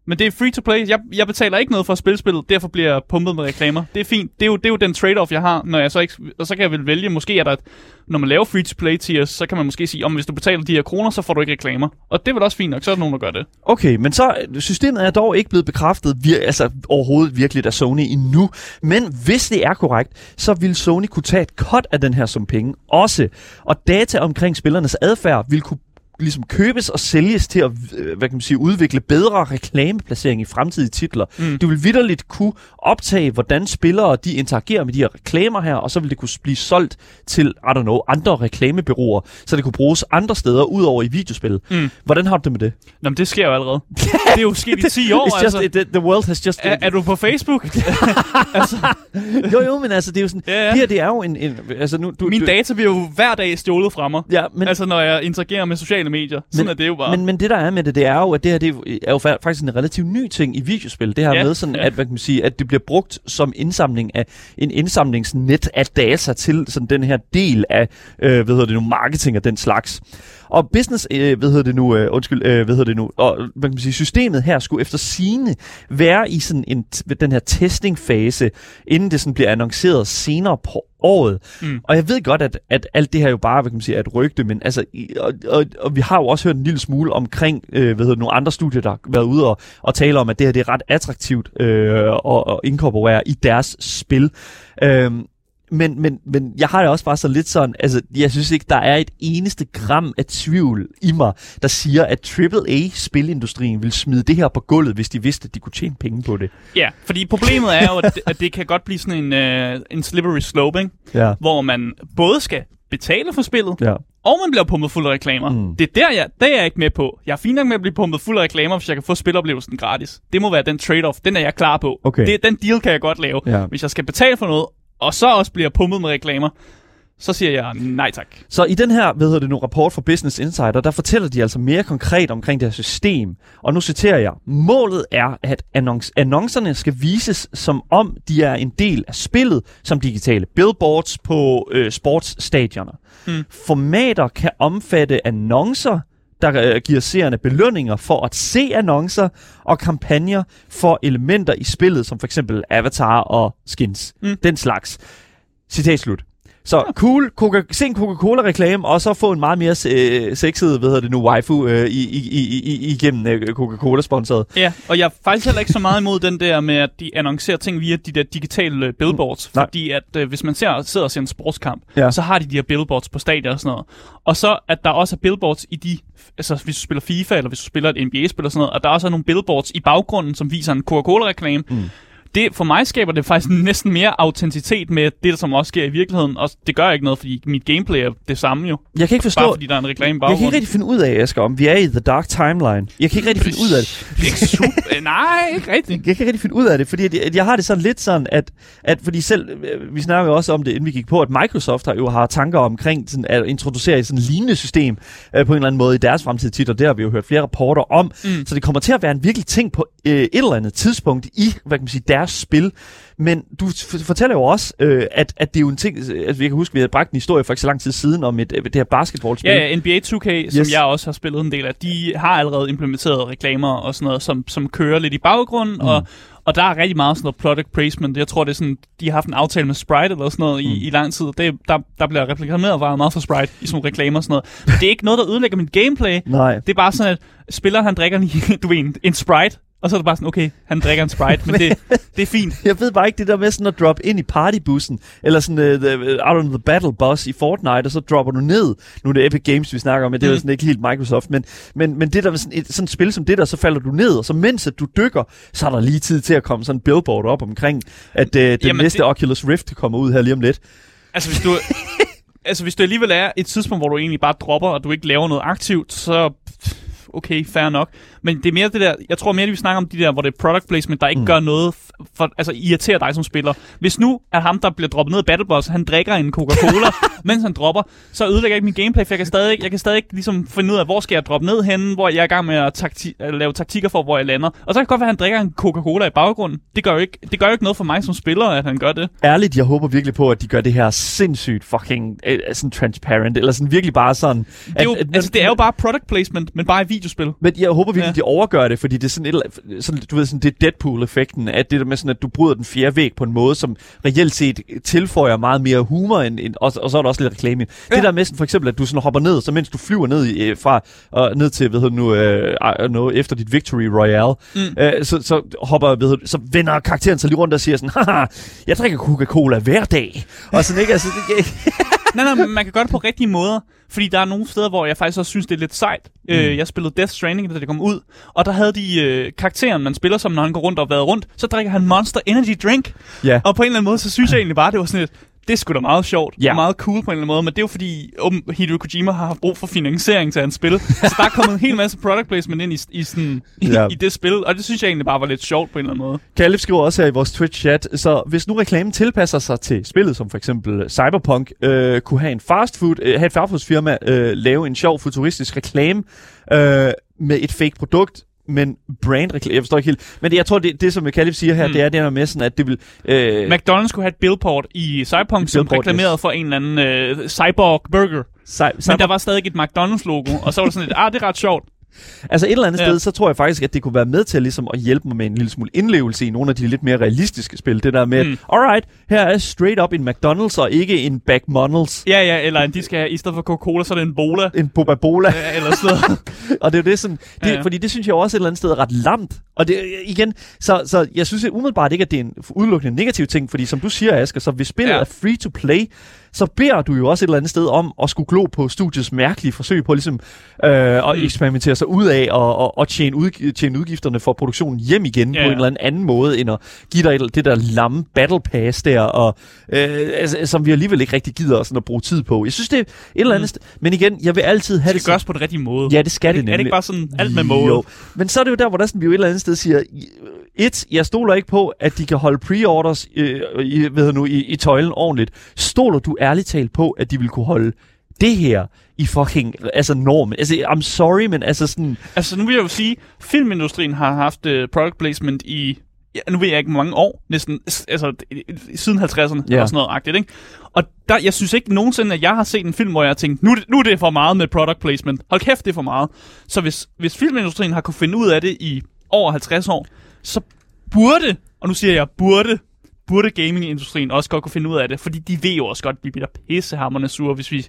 Men det er free to play. Jeg, jeg betaler ikke noget for at spille spillet, derfor bliver jeg pumpet med reklamer. Det er fint. Det er jo, det er jo den trade-off, jeg har, når jeg så ikke... Og så kan jeg vel vælge, måske er der... Et, når man laver free to play tiers, så kan man måske sige, om hvis du betaler de her kroner, så får du ikke reklamer. Og det er vel også fint nok, så er der nogen, der gør det. Okay, men så systemet er dog ikke blevet bekræftet vir- altså overhovedet virkelig af Sony endnu. Men hvis det er korrekt, så vil Sony kunne tage et cut af den her som penge også. Og data omkring spillernes adfærd vil kunne ligesom købes og sælges til at øh, hvad kan man sige, udvikle bedre reklameplacering i fremtidige titler. Mm. Du vil vidderligt kunne optage, hvordan spillere de interagerer med de her reklamer her, og så vil det kunne blive solgt til, I don't know, andre reklamebyråer, så det kunne bruges andre steder, udover i videospil. Mm. Hvordan har du det med det? Nå, men det sker jo allerede. det er jo sket i 10 år, It's just, altså. It, the world has just... Er, er du på Facebook? altså. jo, jo, men altså, det er jo sådan... Ja, ja. Det her, det er jo en... en altså, nu, du, Min du, data bliver jo hver dag stjålet fra mig. Ja, men, altså, når jeg interagerer med sociale sociale medier. Sådan men, er det jo bare. Men, men det der er med det, det er jo, at det her det er jo faktisk en relativt ny ting i videospil. Det her ja, med sådan, ja. at, hvad kan man sige, at det bliver brugt som indsamling af en indsamlingsnet af data til sådan den her del af, øh, hvad hedder det nu, marketing og den slags. Og business, øh, hvad hedder det nu, øh, undskyld, øh, hvad hedder det nu, og hvad kan man sige, systemet her skulle efter sine være i sådan en, den her testingfase, inden det sådan bliver annonceret senere på året. Mm. Og jeg ved godt, at, at alt det her jo bare, hvad kan man sige, er et rygte, men altså, og, og, og vi har jo også hørt en lille smule omkring, øh, hvad hedder nogle andre studier, der har været ude og, og tale om, at det her det er ret attraktivt øh, at, at inkorporere i deres spil. Øh, men, men, men jeg har det også bare så lidt sådan, altså jeg synes ikke, der er et eneste gram af tvivl i mig, der siger, at AAA-spilindustrien vil smide det her på gulvet, hvis de vidste, at de kunne tjene penge på det. Ja, fordi problemet er jo, at det, at det kan godt blive sådan en, uh, en slippery slope, ikke? Ja. hvor man både skal betale for spillet, ja. og man bliver pumpet fuld af reklamer. Mm. Det er der, jeg, der er jeg ikke med på. Jeg er fint nok med at blive pumpet fuld af reklamer, hvis jeg kan få spiloplevelsen gratis. Det må være den trade-off. Den er jeg klar på. Okay. Det, den deal kan jeg godt lave. Ja. Hvis jeg skal betale for noget, og så også bliver pumpet med reklamer, så siger jeg nej tak. Så i den her, hvad hedder det nu, rapport fra Business Insider, der fortæller de altså mere konkret omkring det her system. Og nu citerer jeg, målet er, at annonc- annoncerne skal vises som om de er en del af spillet, som digitale billboards på øh, sportsstadioner. Mm. Formater kan omfatte annoncer, der øh, giver seerne belønninger for at se annoncer, og kampagner for elementer i spillet, som for eksempel avatar og skins. Mm. Den slags. Citat slut. Så cool, Coca- se en Coca-Cola-reklame, og så få en meget mere øh, sexet, hvad hedder det nu, waifu øh, i, i, i, i, igennem øh, Coca-Cola-sponsoret. Ja, og jeg er faktisk heller ikke så meget imod den der med, at de annoncerer ting via de der digitale billboards. Nej. Fordi at øh, hvis man ser, sidder og ser en sportskamp, Ja. så har de de her billboards på stadion og sådan noget. Og så at der også er billboards i de, altså hvis du spiller FIFA, eller hvis du spiller et NBA-spil og sådan noget, og der også er nogle billboards i baggrunden, som viser en Coca-Cola-reklame. Mm. Det, for mig skaber det faktisk næsten mere autenticitet med det, der som også sker i virkeligheden. Og det gør ikke noget, fordi mit gameplay er det samme jo. Jeg kan ikke forstå, Bare fordi der er en reklame i jeg kan ikke rigtig finde ud af, Asger, om vi er i The Dark Timeline. Jeg kan ikke rigtig finde ud af det. Ikke super, nej, ikke rigtigt. Jeg kan ikke rigtig finde ud af det, fordi at jeg, at jeg har det sådan lidt sådan, at, at fordi selv, øh, vi snakker jo også om det, inden vi gik på, at Microsoft har jo har tanker omkring sådan, at introducere et sådan lignende system øh, på en eller anden måde i deres fremtidige titler. Det har vi jo hørt flere rapporter om. Mm. Så det kommer til at være en virkelig ting på øh, et eller andet tidspunkt i, hvad kan man sige, deres spil. Men du f- fortæller jo også, øh, at, at det er jo en ting, altså vi kan huske, vi havde bragt en historie for ikke så lang tid siden om et, øh, det her basketballspil. Ja, ja, NBA 2K, som Yes. jeg også har spillet en del af, de har allerede implementeret reklamer og sådan noget, som, som kører lidt i baggrunden, mm. og, og der er rigtig meget sådan noget product placement. Jeg tror, det er sådan, de har haft en aftale med Sprite eller sådan noget mm. i, i lang tid. Det, der, der bliver reklameret meget, meget for Sprite i sådan nogle reklamer og sådan noget. Men det er ikke noget, der ødelægger mit gameplay. Nej. Det er bare sådan, at spilleren han drikker lige, du ved, en, en Sprite, og så er det bare sådan, okay, han drikker en Sprite, men det, det er fint. Jeg ved bare ikke det der med sådan at droppe ind i partybussen, eller sådan uh, the, out on the battle bus i Fortnite, og så dropper du ned. Nu er det Epic Games, vi snakker om, men det er jo Mm. sådan ikke helt Microsoft. Men, men, men det der med sådan et, sådan et spil som det der, så falder du ned, og så mens at du dykker, så er der lige tid til at komme sådan en billboard op omkring, at uh, den Jamen, næste det- Oculus Rift kommer ud her lige om lidt. Altså, hvis du, altså, hvis du alligevel er et tidspunkt, hvor du egentlig bare dropper, og du ikke laver noget aktivt, så okay, fair nok. Men det er mere det der, jeg tror mere, at vi snakker om de der, hvor det er product placement, der ikke Mm. gør noget, for, altså irriterer dig som spiller. Hvis nu er ham, der bliver droppet ned af Battle Boss, han drikker en Coca-Cola, mens han dropper, så ødelægger jeg ikke min gameplay, for jeg kan stadig, jeg kan stadig ikke ligesom finde ud af, hvor skal jeg droppe ned henne, hvor jeg er i gang med at, takti- at lave taktikker for, hvor jeg lander. Og så kan det godt være, at han drikker en Coca-Cola i baggrunden. Det gør jo ikke, det gør jo ikke noget for mig som spiller, at han gør det. Ærligt, jeg håber virkelig på, at de gør det her sindssygt fucking uh, sådan transparent, eller sådan virkelig bare sådan... Det er, jo, altså, det er jo bare product placement, men bare i videospil. Men jeg håber virkelig, ja. De overgør det, fordi det er sådan, et, eller- sådan du ved, sådan, det Deadpool-effekten, at det der med sådan, at du bryder den fjerde væg på en måde, som reelt set tilføjer meget mere humor, end, end, og, og så er der også lidt reklame. Ja. Det der med sådan, for eksempel, at du sådan hopper ned, så mens du flyver ned øh, fra, og ned til, hvad hedder nu, øh, no, efter dit Victory Royale, Mm. øh, så, så hopper, det, så vender karakteren sig lige rundt og siger sådan, haha, jeg drikker Coca-Cola hver dag. Og sådan, ikke? Altså, det, Nej, nej, man kan gøre det på rigtige måder. Fordi der er nogle steder, hvor jeg faktisk også synes, det er lidt sejt. Mm. Øh, jeg spillede Death Stranding, da det kom ud. Og der havde de øh, karakteren, man spiller som, når han går rundt og vader rundt. Så drikker han Monster Energy Drink. ja. Og på en eller anden måde, så synes jeg egentlig bare, det var sådan et... Det er sgu da meget sjovt. Ja. Og meget cool på en eller anden måde. Men det er jo fordi, um, Hideo Kojima har haft brug for finansiering til hans spil. så der er kommet en hel masse product placement ind i, i, sådan, i, Ja. i det spil. Og det synes jeg egentlig bare var lidt sjovt på en eller anden måde. Kalif skriver også her i vores Twitch-chat, så hvis nu reklamen tilpasser sig til spillet, som for eksempel Cyberpunk, øh, kunne have en fast food, øh, have et fastfood-firma øh, lave en sjov futuristisk reklame øh, med et fake produkt, men brand-reklame, jeg forstår ikke helt. Men det, jeg tror, det, det som Kalif siger her, mm. Det er det her med sådan, at det vil... Øh, McDonald's kunne have et billboard i Cyberpunk, som billboard, reklamerede yes. for en eller anden øh, cyborg burger. cy- Men der var stadig et McDonald's-logo, og så var det sådan lidt, ah, det er ret sjovt. Altså et eller andet ja. Sted, så tror jeg faktisk, at det kunne være med til ligesom at hjælpe mig med en lille smule indlevelse i nogle af de lidt mere realistiske spil. Det der med, mm. Alright, her er straight up en McDonald's og ikke en McMonald's. Ja, ja, eller de skal have, i stedet for Coca-Cola, så er det en Bola. En Boba Bola. Ja, eller sådan. Og det er jo det sådan, det, ja, Ja, fordi det synes jeg også et eller andet sted er ret lamt. Og det igen, så, så jeg synes umiddelbart ikke, at det er en udelukkende negativ ting, fordi som du siger, Asger, så hvis spillet. Ja. er free to play, så beder du jo også et eller andet sted om at skulle glo på studiets mærkelige forsøg på ligesom øh, at mm. Eksperimentere sig ud af og, og, og tjene, ud, tjene udgifterne for produktionen hjem igen ja, på en eller anden anden måde, end at give dig et- det der lamme battle pass der, og, øh, altså, som vi alligevel ikke rigtig gider sådan at bruge tid på. Jeg synes, det er et eller andet Mm. sted, men igen, jeg vil altid have Det det, skal gøres på den rigtige måde. Ja, det skal er det det, er det nemlig. ikke bare sådan alt med måde? Jo. Men så er det jo der, hvor der sådan, vi jo et eller andet sted siger, et, jeg stoler ikke på, at de kan holde pre-orders øh, i, ved nu, i, i tøjlen ordentligt. Stoler du ærligt talt på, at de vil kunne holde det her i fucking altså norm. Altså, I'm sorry, men altså sådan... Altså, nu vil jeg jo sige, filmindustrien har haft uh, product placement i ja, nu ved jeg ikke, mange år, næsten, altså siden 50'erne yeah. og sådan noget agtigt, ikke? Og der, jeg synes ikke nogensinde, at jeg har set en film, hvor jeg har tænkt, nu, nu er det for meget med product placement. Hold kæft, det er for meget. Så hvis, hvis filmindustrien har kunne finde ud af det i over 50 år, så burde, og nu siger jeg burde, burde gamingindustrien også godt kunne finde ud af det, fordi de ved jo også godt, at vi bliver pissehammerne sure, hvis vi,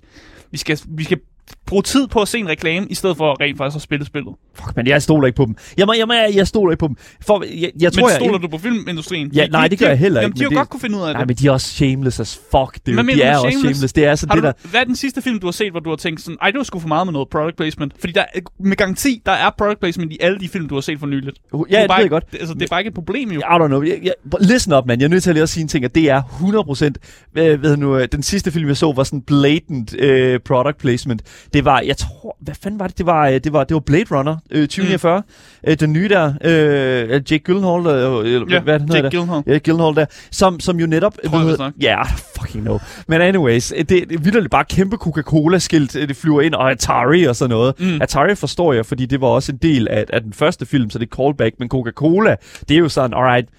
vi, skal, vi skal bruge tid på at se en reklame, i stedet for rent faktisk at spille spillet. Fuck, men jeg stoler ikke på dem. Jamen, jamen jeg, jeg stoler ikke på dem. For, jeg, jeg tror, men stoler jeg, du på filmindustrien? Ja, nej, det gør jeg heller ikke. Jamen, de har det, godt kunne finde ud af det. Nej, men de er også shameless as fuck, dude. Men de er også shameless. Det er sådan har det du, der... Hvad er den sidste film, du har set, hvor du har tænkt sådan, ej, det var sgu for meget med noget product placement? Fordi der, med garanti, der er product placement i alle de film, du har set for nyligt. Ja, det bare, ved jeg godt. Altså, det er bare ikke et problem, jo. I don't know. Jeg, jeg, listen up, man. Jeg er nødt til at lige at sige en ting, at det er 100%... Hvad, ved nu, øh, den sidste film, jeg så, var sådan blatant uh, product placement. Det var, jeg tror... Hvad fanden var det? Det var, øh, det var, det var Blade Runner uh, 2049. Mm. Uh, den nye der, uh, Jake Gyllenhaal, uh, ja, hvad den Jake Gyllenhaal. Ja, Gyllenhaal der, som, som jo netop... Tror jeg, ved, ja, yeah, fucking no. Men anyways, det, det er vildt bare kæmpe Coca-Cola-skilt, det flyver ind, og Atari og sådan noget. Mm. Atari forstår jeg, fordi det var også en del af, af den første film, så det er callback, men Coca-Cola, det er jo sådan, alright,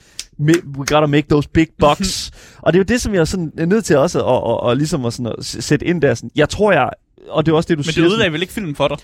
we gotta make those big bucks. og det er jo det, som jeg er, sådan, er nødt til også at, og, og, og ligesom at, sådan, at sætte ind der. Sådan, jeg tror, jeg... Og det er også det, du Men siger. Men det ødelagde vel ikke filmen for dig?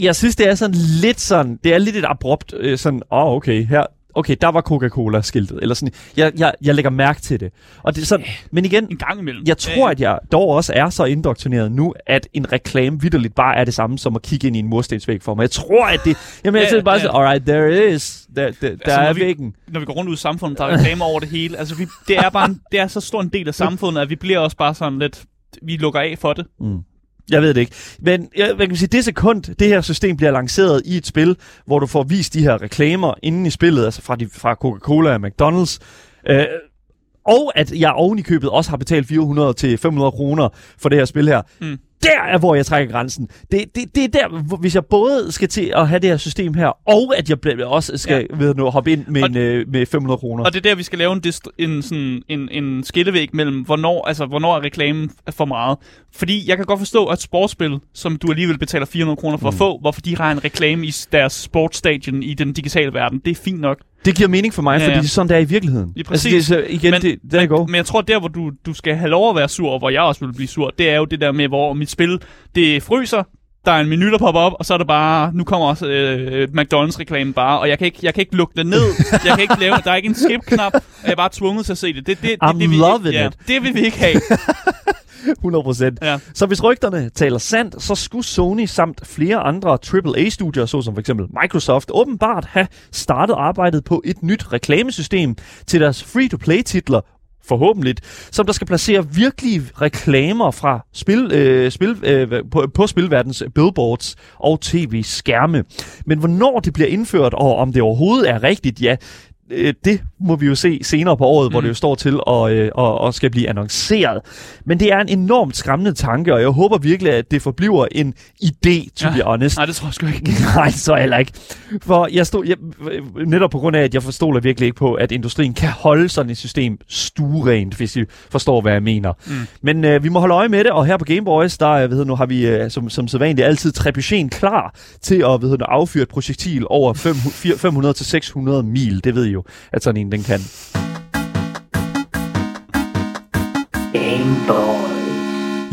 Jeg synes, det er sådan lidt sådan... Det er lidt et abrupt øh, sådan... Åh, oh, okay, her, okay, der var Coca-Cola-skiltet, eller sådan, jeg, jeg, jeg lægger mærke til det. Og det er sådan, men igen, en gang imellem. jeg tror, at jeg dog også er så indoktrineret nu, at en reklame vidderligt bare er det samme som at kigge ind i en murstensvæg for mig. Jeg tror, at det, jamen jeg ja, bare ja. sådan, alright, there it is, der, der, altså, der er vi, væggen. Når vi går rundt ud i samfundet, der er reklamer over det hele, altså vi, det er bare en, det er så stor en del af samfundet, at vi bliver også bare sådan lidt, vi lukker af for det. Mm. Jeg ved det ikke. Men jeg, hvad kan man sige, det sekund, det her system bliver lanceret i et spil, hvor du får vist de her reklamer inden i spillet, altså fra, de, fra Coca-Cola og McDonald's, øh, og at jeg oven i købet også har betalt 400 til 500 kroner for det her spil her. Mm der er, hvor jeg trækker grænsen. Det, det, det er der, hvor, hvis jeg både skal til at have det her system her, og at jeg også skal ja. ved nu, hoppe ind med, en, øh, med 500 kroner. Og det er der, vi skal lave en, en, sådan, en, en skillevæg mellem, hvornår, altså, hvornår er reklamen for meget. Fordi jeg kan godt forstå, at sportsspil, som du alligevel betaler 400 kroner for mm. at få, hvorfor de har en reklame i deres sportsstadion i den digitale verden, det er fint nok. Det giver mening for mig, ja, ja. fordi det er sådan, det er i virkeligheden. Ja, præcis. Altså, det så, igen, men, det, der men, go. men jeg tror, der hvor du, du skal have lov at være sur, og hvor jeg også vil blive sur, det er jo det der med, hvor mit spil, det fryser, der er en menu, der popper op, og så er det bare, nu kommer også øh, McDonald's-reklamen bare, og jeg kan, ikke, jeg kan ikke lukke det ned, jeg kan ikke lave, der er ikke en skip-knap, og jeg er bare tvunget til at se det. Det, det, det, det, det, vi ja, it. det vil vi ikke have. 100%. Ja. Så hvis rygterne taler sandt, så skulle Sony samt flere andre AAA-studier, såsom for eksempel Microsoft, åbenbart have startet arbejdet på et nyt reklamesystem til deres free-to-play-titler forhåbentlig, som der skal placere virkelige reklamer fra spil, øh, spil, øh, på, på spilverdens billboards og tv-skærme. Men hvornår det bliver indført, og om det overhovedet er rigtigt, ja, øh, det må vi jo se senere på året, mm. hvor det jo står til at, øh, og, og skal blive annonceret. Men det er en enormt skræmmende tanke, og jeg håber virkelig, at det forbliver en idé, to ja. be honest. Nej, det tror jeg sgu ikke. Nej, så heller ikke. For jeg stod, jeg, netop på grund af, at jeg forstår virkelig ikke på, at industrien kan holde sådan et system stuerent, hvis I forstår, hvad jeg mener. Mm. Men øh, vi må holde øje med det, og her på Gameboys, der øh, ved nu, har vi øh, som, som sædvanligt altid trebuchet klar til at ved nu, affyre et projektil over 500-600 mil. Det ved I jo, at sådan en den kan. Gameboy.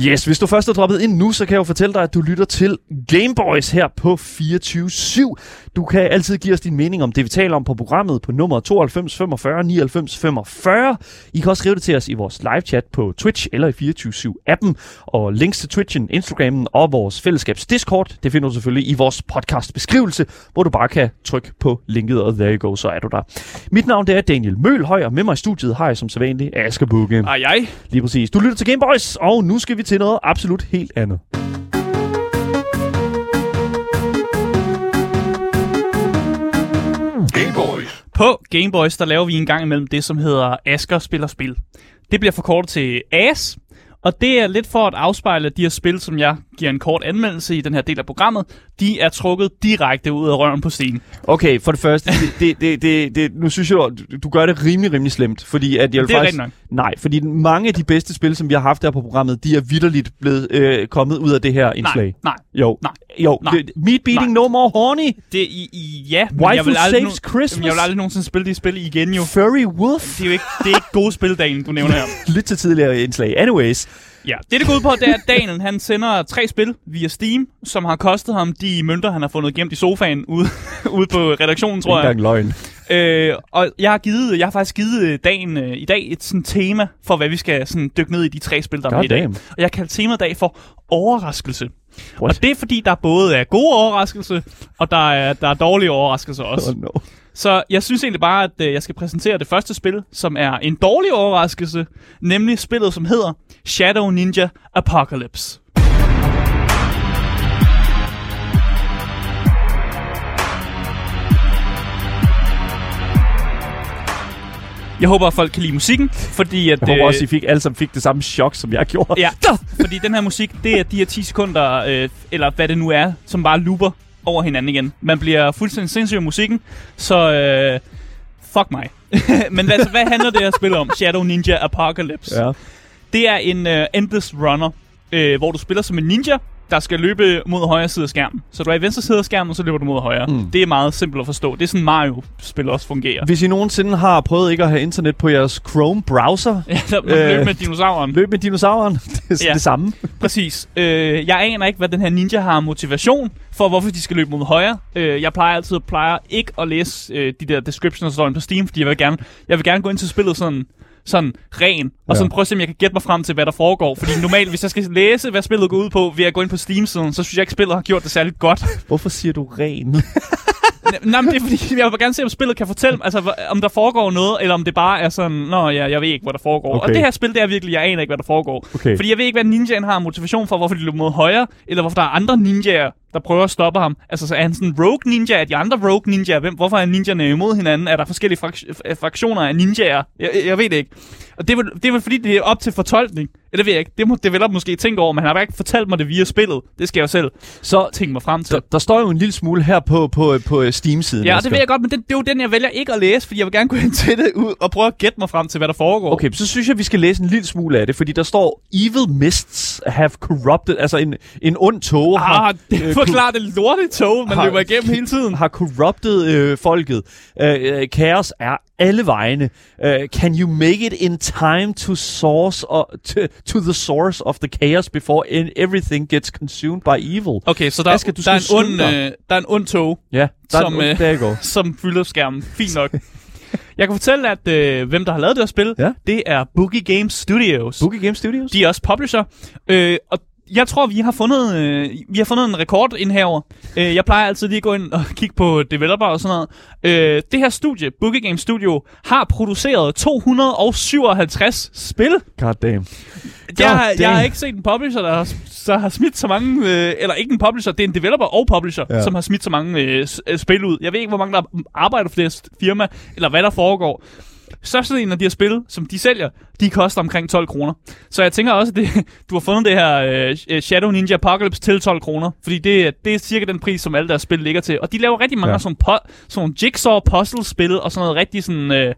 Yes, hvis du først er droppet ind nu, så kan jeg jo fortælle dig, at du lytter til Gameboys her på 24 Du kan altid give os din mening om det, vi taler om på programmet på nummer 92 45 99 45. I kan også skrive det til os i vores live chat på Twitch eller i 24 appen Og links til Twitchen, Instagrammen og vores fællesskabs Discord, det finder du selvfølgelig i vores podcast beskrivelse, hvor du bare kan trykke på linket, og there you go, så er du der. Mit navn det er Daniel Mølhøj, og med mig i studiet har jeg som sædvanligt Asger Bukke. Ej, ej. Lige præcis. Du lytter til Gameboys, og nu skal vi til noget absolut helt andet. Gameboys. På Gameboys, der laver vi en gang imellem det, som hedder Asker spiller spil. Det bliver forkortet til AS, Og det er lidt for at afspejle de her spil, som jeg giver en kort anmeldelse i den her del af programmet. De er trukket direkte ud af røven på Steam. Okay, for det første, det, det, det, det, nu synes jeg, du, gør det rimelig, rimelig slemt, fordi at jeg Det er faktisk... rigtigt Nej, fordi mange af de bedste spil, som vi har haft her på programmet, de er vidderligt blevet øh, kommet ud af det her indslag. Nej, nej. Jo, Nej. jo. Nej. Det, meat beating, Nej. no more horny. Det i, i ja, men jeg vil aldrig, saves Christmas. Jamen, jeg vil aldrig nogensinde spille de spil igen jo. Furry wolf. Det er jo ikke, det er ikke gode spil, Daniel, du nævner her. Lidt til tidligere indslag. Anyways. Ja, det det går ud på, det er, at Daniel han sender tre spil via Steam, som har kostet ham de mønter, han har fundet gemt i sofaen ude, ude på redaktionen, tror Ikke jeg. engang løgn. Øh, og jeg har, givet, jeg har faktisk givet øh, dagen øh, i dag et sådan tema for, hvad vi skal sådan, dykke ned i de tre spil, der er God med i dag. Og jeg har kaldt temaet i dag for overraskelse. What? Og det er fordi, der både er gode overraskelser, og der er, der er dårlige overraskelser også. Oh, no. Så jeg synes egentlig bare, at øh, jeg skal præsentere det første spil, som er en dårlig overraskelse, nemlig spillet, som hedder Shadow Ninja Apocalypse. Jeg håber, at folk kan lide musikken, fordi at... Jeg håber øh, også, I fik, alle sammen fik det samme chok, som jeg gjorde. Ja, fordi den her musik, det er de her 10 sekunder, øh, eller hvad det nu er, som bare looper over hinanden igen. Man bliver fuldstændig sindssyg af musikken, så øh, fuck mig. Men hvad, altså, hvad handler det her spil om? Shadow Ninja Apocalypse. Ja. Det er en øh, endless runner, øh, hvor du spiller som en ninja, der skal løbe mod højre side af skærmen. Så du er i venstre side af skærmen, og så løber du mod højre. Mm. Det er meget simpelt at forstå. Det er sådan Mario-spil også fungerer. Hvis I nogensinde har prøvet ikke at have internet på jeres Chrome-browser, Ja, der Øh, løber med dinosauren. løb med dinosauren. det er Ja. det samme. Præcis. Øh, jeg aner ikke, hvad den her ninja har motivation for, hvorfor de skal løbe mod højre. Øh, jeg plejer altid plejer ikke at læse øh, de der descriptions, der står på Steam, fordi jeg vil gerne, jeg vil gerne gå ind til spillet sådan, sådan ren, og Ja. sådan prøve at se, om jeg kan gætte mig frem til, hvad der foregår. Fordi normalt, hvis jeg skal læse, hvad spillet går ud på, ved at gå ind på Steam-siden, så synes jeg ikke, spillet har gjort det særligt godt. Hvorfor siger du ren? Nej, men det er fordi, jeg vil gerne se, om spillet kan fortælle, altså, om der foregår noget, eller om det bare er sådan, nå ja, jeg ved ikke, hvad der foregår. Okay. Og det her spil, det er virkelig, jeg aner ikke, hvad der foregår. Okay. Fordi jeg ved ikke, hvad ninjaen har motivation for, hvorfor de løber mod højre, eller hvorfor der er andre ninjaer, der prøver at stoppe ham. Altså, så er han sådan en rogue ninja? Er de andre rogue ninjaer? Hvem, hvorfor er ninjerne imod hinanden? Er der forskellige frak- fraktioner af ninjaer? Jeg, jeg ved det ikke. Og det er, vel, det er vel fordi, det er op til fortolkning. Eller ved jeg ikke. Det må developer måske tænke over, men han har bare ikke fortalt mig det via spillet. Det skal jeg jo selv Så tænke mig frem til. der, der står jo en lille smule her på, på, på Steam-siden. Ja, og det ved jeg godt, men det, det er jo den, jeg vælger ikke at læse, fordi jeg vil gerne gå ind til det ud og prøve at gætte mig frem til, hvad der foregår. Okay, så synes jeg, vi skal læse en lille smule af det, fordi der står, Evil mists have corrupted, altså en, en ond tog Ah, det øh, forklarer det lorte tog, man har- løber igennem hele tiden. har corrupted øh, folket. Øh, øh, kaos er alle vegne. Øh, can you make it in time to source or, to, to the source of the chaos before in, everything gets consumed by evil? Okay, så der, Asger, du der, er en ond, øh, der er en ond tog, Ja, der Som, er, øh, der går. som fylder skærmen. Fint nok. Jeg kan fortælle, at øh, hvem der har lavet det her spil, Ja. det er Boogie Games Studios. Boogie Game Studios? De er også publisher. Øh, og jeg tror, vi har fundet, øh, vi har fundet en rekord ind herover. Øh, jeg plejer altid lige at gå ind og kigge på developer og sådan noget. Øh, det her studie, Boogie Games Studio, har produceret 257 spil. God damn. Jeg, har, God jeg har damn. ikke set en publisher, der har, der har smidt så mange... Øh, eller ikke en publisher, det er en developer og publisher, Ja. som har smidt så mange øh, øh, spil ud. Jeg ved ikke, hvor mange der arbejder for det firma, eller hvad der foregår. Størstedelen af de her spil, som de sælger, de koster omkring 12 kroner. Så jeg tænker også, at det, du har fundet det her øh, Shadow Ninja Apocalypse til 12 kroner. Fordi det, er- det er cirka den pris, som alle deres spil ligger til. Og de laver rigtig mange Ja. sådan, po- sådan jigsaw puzzle-spil, og sådan noget rigtig sådan... Øh,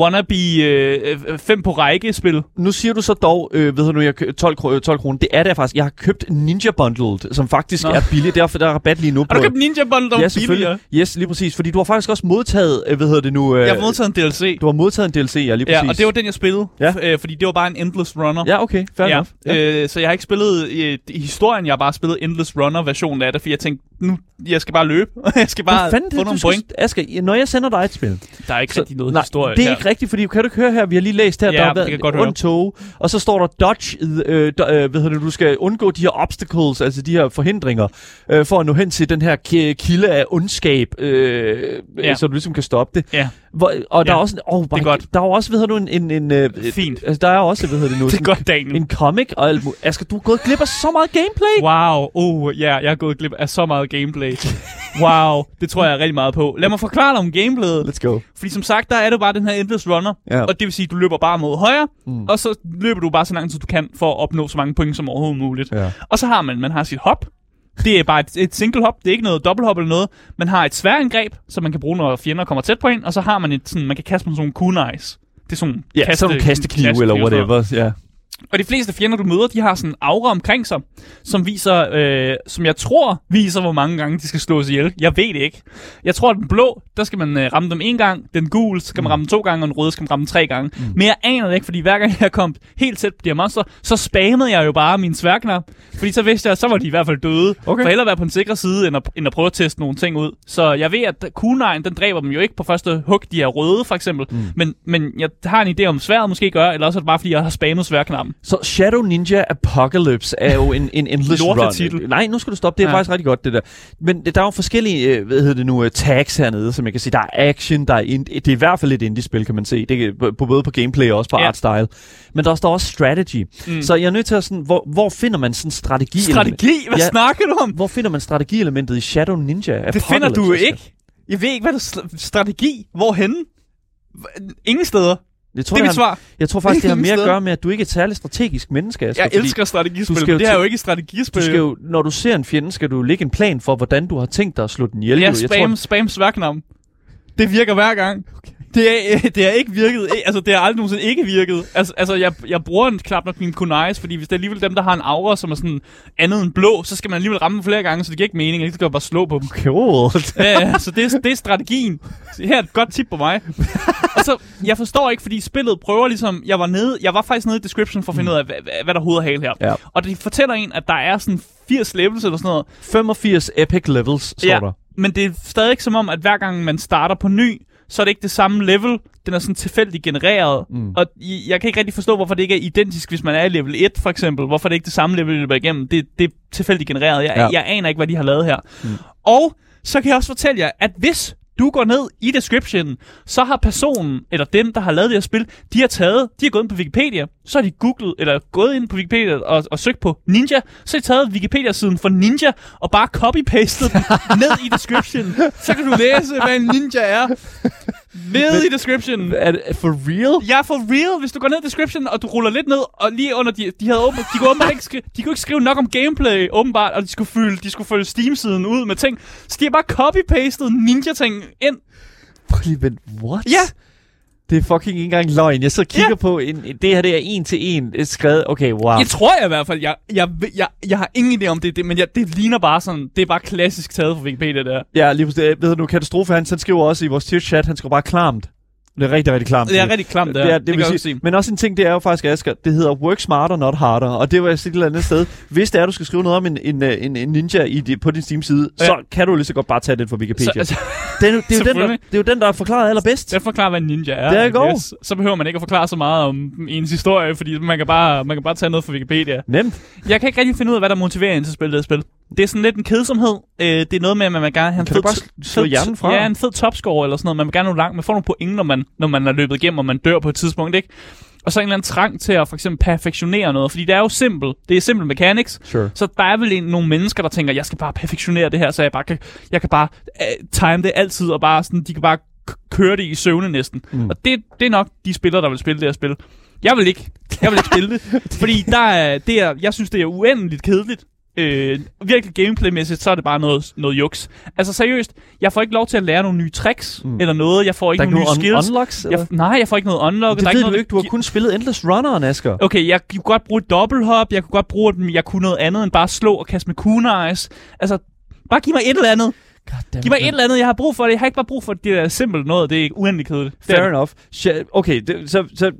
wannabe øh, øh, fem på række spil. Nu siger du så dog, øh, ved du nu, jeg kø- 12, kro- 12 kroner. Det er det faktisk. Jeg har købt Ninja Bundled, som faktisk Nå. er billigt. Derfor der er rabat lige nu Har du på. købt Ninja Bundle, der ja, billigere? Yes, lige præcis. Fordi du har faktisk også modtaget, øh, hvad hedder det nu? Øh, Jeg har modtaget en DLC. Du har modtaget en DLC, ja, lige præcis. Ja, og det var den, jeg spillede. Ja. Øh, fordi det var bare en Endless Runner. Ja, okay. Fair ja. enough. Ja. Øh, så jeg har ikke spillet øh, i historien, jeg har bare spillet Endless Runner-versionen af det, fordi jeg tænkte, nu, jeg skal bare løbe. jeg skal bare fanden få det, nogle point. skal, Asger, når jeg sender dig et spil... Der er ikke rigtig noget nej, historie det er her. ikke rigtigt, fordi kan du ikke høre her, vi har lige læst her, Ja, der har været godt ond tog, og så står der dodge, øh, do, øh, hvad hedder det, du skal undgå de her obstacles, altså de her forhindringer, øh, for at nå hen til den her ki- kilde af ondskab, øh, ja. så du ligesom kan stoppe det. Ja, Hvor, og der Ja, er også, oh, det er godt. der er også, hedder du, en, en, en øh, Fint. Altså, der er også, hedder det nu, det er godt, Daniel. en comic og alt muligt. Asger, du er gået glip af så meget gameplay. Wow, oh ja, jeg er gået glip af så meget gameplay. Wow, det tror jeg rigtig meget på. Lad mig forklare dig om gameplayet. Let's go. Fordi som sagt, der er det bare den her endless runner. Ja. Og det vil sige, du løber bare mod højre, mm. og så løber du bare så langt, som du kan, for at opnå så mange point som overhovedet muligt. Ja. Og så har man, man har sit hop. Det er bare et, et single hop, det er ikke noget dobbelt eller noget. Man har et sværangreb, som man kan bruge, når fjender kommer tæt på en, og så har man et sådan, man kan kaste med sådan nogle kunais. Det er sådan Ja, kaste, sådan nogle kasteknive eller kasteknive noget. whatever. Ja. Og de fleste fjender, du møder, de har sådan en aura omkring sig, som viser, øh, som jeg tror, viser, hvor mange gange de skal slås ihjel. Jeg ved det ikke. Jeg tror, at den blå, der skal man øh, ramme dem en gang. Den gule, skal man ramme dem to gange, og den røde skal man ramme tre gange. Mm. Men jeg aner det ikke, fordi hver gang jeg kom helt tæt på de her monster, så spammede jeg jo bare min sværknap. Fordi så vidste jeg, så var de i hvert fald døde. Okay. For hellere være på en sikker side, end at, end at prøve at teste nogle ting ud. Så jeg ved, at kunegn, den dræber dem jo ikke på første hug, de er røde for eksempel. Mm. Men, men jeg har en idé om, sværet måske gør, eller også er det bare, fordi jeg har spammet sværknappen. Så Shadow Ninja Apocalypse er jo en, en endless run. titel. Nej, nu skal du stoppe. Det er Ja. faktisk rigtig godt, det der. Men der er jo forskellige, øh, hvad hedder det nu, øh, tags hernede, som jeg kan sige. Der er action, der er ind, det er i hvert fald et indie-spil, kan man se. Det er på, både på gameplay og også på Ja. art style. Men der står også strategy. Mm. Så jeg er nødt til at sådan, hvor, hvor finder man sådan strategi? Strategi? Hvad Ja. snakker du om? Hvor finder man strategielementet i Shadow Ninja Det finder du jo ikke. Jeg ved ikke, hvad der er strategi. Hvorhenne? Ingen steder. Jeg tror, det er det mit har, svar. jeg tror faktisk, det har Ingen mere at steder. gøre med, at du ikke er et særligt strategisk menneske, Asger, Jeg fordi elsker strategispil, du skal men jo det er jo ikke strategispil. Du skal jo, når du ser en fjende, skal du lægge en plan for, hvordan du har tænkt dig at slå den ihjel. Ja, spam, spam sværknam. Det virker hver gang. Okay. Det, er, det er ikke virket. Eh, Altså, det har aldrig nogensinde ikke virket. Altså, altså jeg, jeg bruger en knap nok mine kunais, fordi hvis det er alligevel dem, der har en aura, som er sådan andet end blå, så skal man alligevel ramme dem flere gange, så det giver ikke mening. Så skal jeg bare slå på dem. Cool. Ja, ja, så det, er- det er strategien. Så her er et godt tip på mig. og så, jeg forstår ikke, fordi spillet prøver ligesom, jeg var nede, jeg var faktisk nede i description for at finde ud af, hvad, hvad, der er hoved og hale her. Ja. Og de fortæller en, at der er sådan 80 levels eller sådan noget. 85 epic levels, står Ja, der. men det er stadig ikke som om, at hver gang man starter på ny, så er det ikke det samme level. Den er sådan tilfældigt genereret. Mm. Og jeg kan ikke rigtig forstå, hvorfor det ikke er identisk, hvis man er i level 1 for eksempel. Hvorfor det ikke er det samme level, løber igennem. Det, det er tilfældigt genereret. Jeg. Ja. jeg aner ikke, hvad de har lavet her. Mm. Og så kan jeg også fortælle jer, at hvis du går ned i descriptionen, så har personen, eller dem, der har lavet det her spil, de har taget, de har gået ind på Wikipedia, så har de googlet, eller gået ind på Wikipedia og, og søgt på Ninja, så har de taget Wikipedia-siden for Ninja, og bare copy-pastet den ned i descriptionen. Så kan du læse, hvad en ninja er. Ned i descriptionen. Er det for real? Ja, for real. Hvis du går ned i description, og du ruller lidt ned, og lige under, de, de havde åbent, de kunne åbenbart ikke, skri- de kunne ikke skrive nok om gameplay, åbenbart, og de skulle fylde, de skulle følge Steam-siden ud med ting. Så de har bare copy-pastet ninja-ting ind. Prøv lige vent, what? Ja. Det er fucking ikke engang løgn. Jeg så kigger Ja. på, en, det her det er en til en et skrevet. Okay, wow. Jeg tror jeg i hvert fald, jeg, jeg, jeg, jeg, har ingen idé om det, det men jeg, det ligner bare sådan, det er bare klassisk taget fra Wikipedia der. Ja, lige pludselig. Ved du nu, Katastrofe, han, han skriver også i vores Twitch-chat, han skriver bare klamt. Det er rigtig, rigtig klamt. Det er rigtig klamt, det, det, er, er, det, det, vil sige, sige. Men også en ting, det er jo faktisk, Asger, det hedder work smarter, not harder. Og det var et eller andet sted. Hvis det er, du skal skrive noget om en, en, en, en ninja i, på din Steam-side, Ja. så kan du lige så godt bare tage den fra Wikipedia. Så, altså, det, er, jo- det, er jo den, der, det er jo den, der er forklaret allerbedst. det forklarer, hvad en ninja er. There I you go. guess. Så behøver man ikke at forklare så meget om ens historie, fordi man kan bare, man kan bare tage noget fra Wikipedia. Nemt. Jeg kan ikke rigtig finde ud af, hvad der motiverer en til at spille det her spil. Det er sådan lidt en kedsomhed. Øh, det er noget med, at man gerne have en Kan fed, du bare slå hjernen fra? Ja, en fed topscore eller sådan noget. Man vil gerne nå langt. Man får nogle point, når man, når man er løbet igennem, og man dør på et tidspunkt, ikke? Og så en eller anden trang til at for eksempel perfektionere noget. Fordi det er jo simpelt. Det er simpelt mechanics. Sure. Så der er vel en, nogle mennesker, der tænker, jeg skal bare perfektionere det her, så jeg bare kan, jeg kan bare uh, time det altid, og bare sådan, de kan bare køre det i søvne næsten. Mm. Og det, det er nok de spillere, der vil spille det her spil. Jeg vil ikke. Jeg vil ikke spille det. fordi der er, det er, jeg synes, det er uendeligt kedeligt. Øh, virkelig gameplaymæssigt, så er det bare noget, noget juks. Altså seriøst, jeg får ikke lov til at lære nogle nye tricks, mm. eller noget. Jeg får ikke ikke nogle nye skills. unlocks? eller? jeg, nej, jeg får ikke noget unlock. det der er ved ikke du noget, ikke. Du har kun spillet Endless Runneren, Asger. Okay, jeg kunne godt bruge et dobbelthop, jeg kunne godt bruge, at jeg kunne noget andet end bare slå og kaste med kunais. Altså, bare giv mig et eller andet. Goddammit, Giv mig et eller andet, jeg har brug for det. Jeg har ikke bare brug for det der simpelt noget, det er uendelig kedeligt. Det er Fair det. enough. Sha- Okay, det, så, så,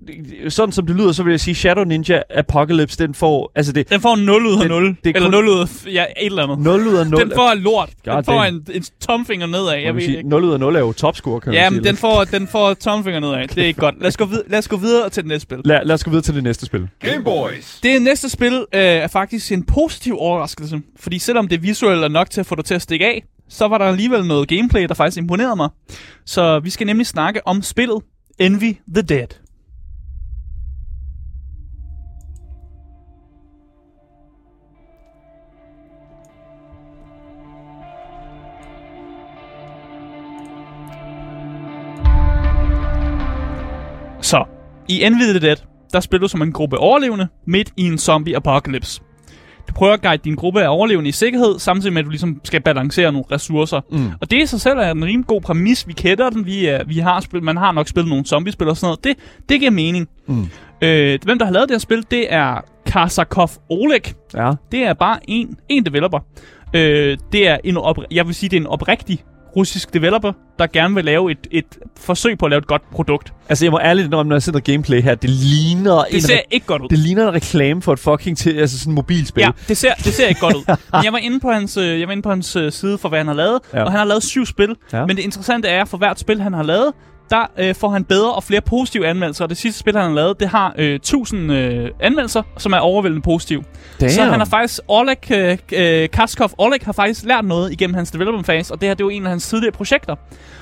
sådan som det lyder, så vil jeg sige, Shadow Ninja Apocalypse, den får, altså det, Den får en 0 ud af Det- 0. det er eller kun- 0 ud af ja, et eller andet. 0 ud af 0. Den får lort. God Den får en, en tomfinger nedad, jeg ved sige, ikke. 0 ud af 0 er jo topscore, kan Ja, man men sige. den får, den får tomfinger nedad. Det er ikke godt. Lad os, gå vid- lad os gå videre til det næste spil. Lad, lad os gå videre til det næste spil. Game Boys. Det næste spil øh, er faktisk en positiv overraskelse. Fordi selvom det visuelt er nok til at få dig til at stikke af, så var der alligevel noget gameplay, der faktisk imponerede mig. Så vi skal nemlig snakke om spillet Envy the Dead. Så, i Envy the Dead, der spiller du som en gruppe overlevende midt i en zombie-apocalypse. Du prøver at guide din gruppe af overlevende i sikkerhed, samtidig med, at du ligesom skal balancere nogle ressourcer. Mm. Og det i sig selv er en rimelig god præmis. Vi kender den, vi, er, vi har spillet, man har nok spillet nogle zombiespil og sådan noget. Det, det giver mening. Mm. Øh, hvem der har lavet det her spil, det er Karsakov Oleg. Ja. Det er bare en, en developer. Øh, det er en op, jeg vil sige, det er en oprigtig russisk developer, der gerne vil lave et, et forsøg på at lave et godt produkt. Altså, jeg må ærligt indrømme, når jeg noget gameplay her, det ligner... Det en ser ikke godt ud. det ligner en reklame for et fucking til, altså sådan et mobilspil. Ja, det ser, det ser ikke godt ud. Men jeg var inde på hans, øh, jeg var inde på hans øh, side for, hvad han har lavet, Ja. og han har lavet syv spil. Ja. Men det interessante er, for hvert spil, han har lavet, der øh, får han bedre og flere positive anmeldelser. Og det sidste spil, han har lavet, det har øh, 1000 øh, anmeldelser, som er overvældende positive. Damn. Så han har faktisk, Oleg, øh, øh, Kaskov Oleg har faktisk lært noget igennem hans development phase, og det her det er jo en af hans tidligere projekter.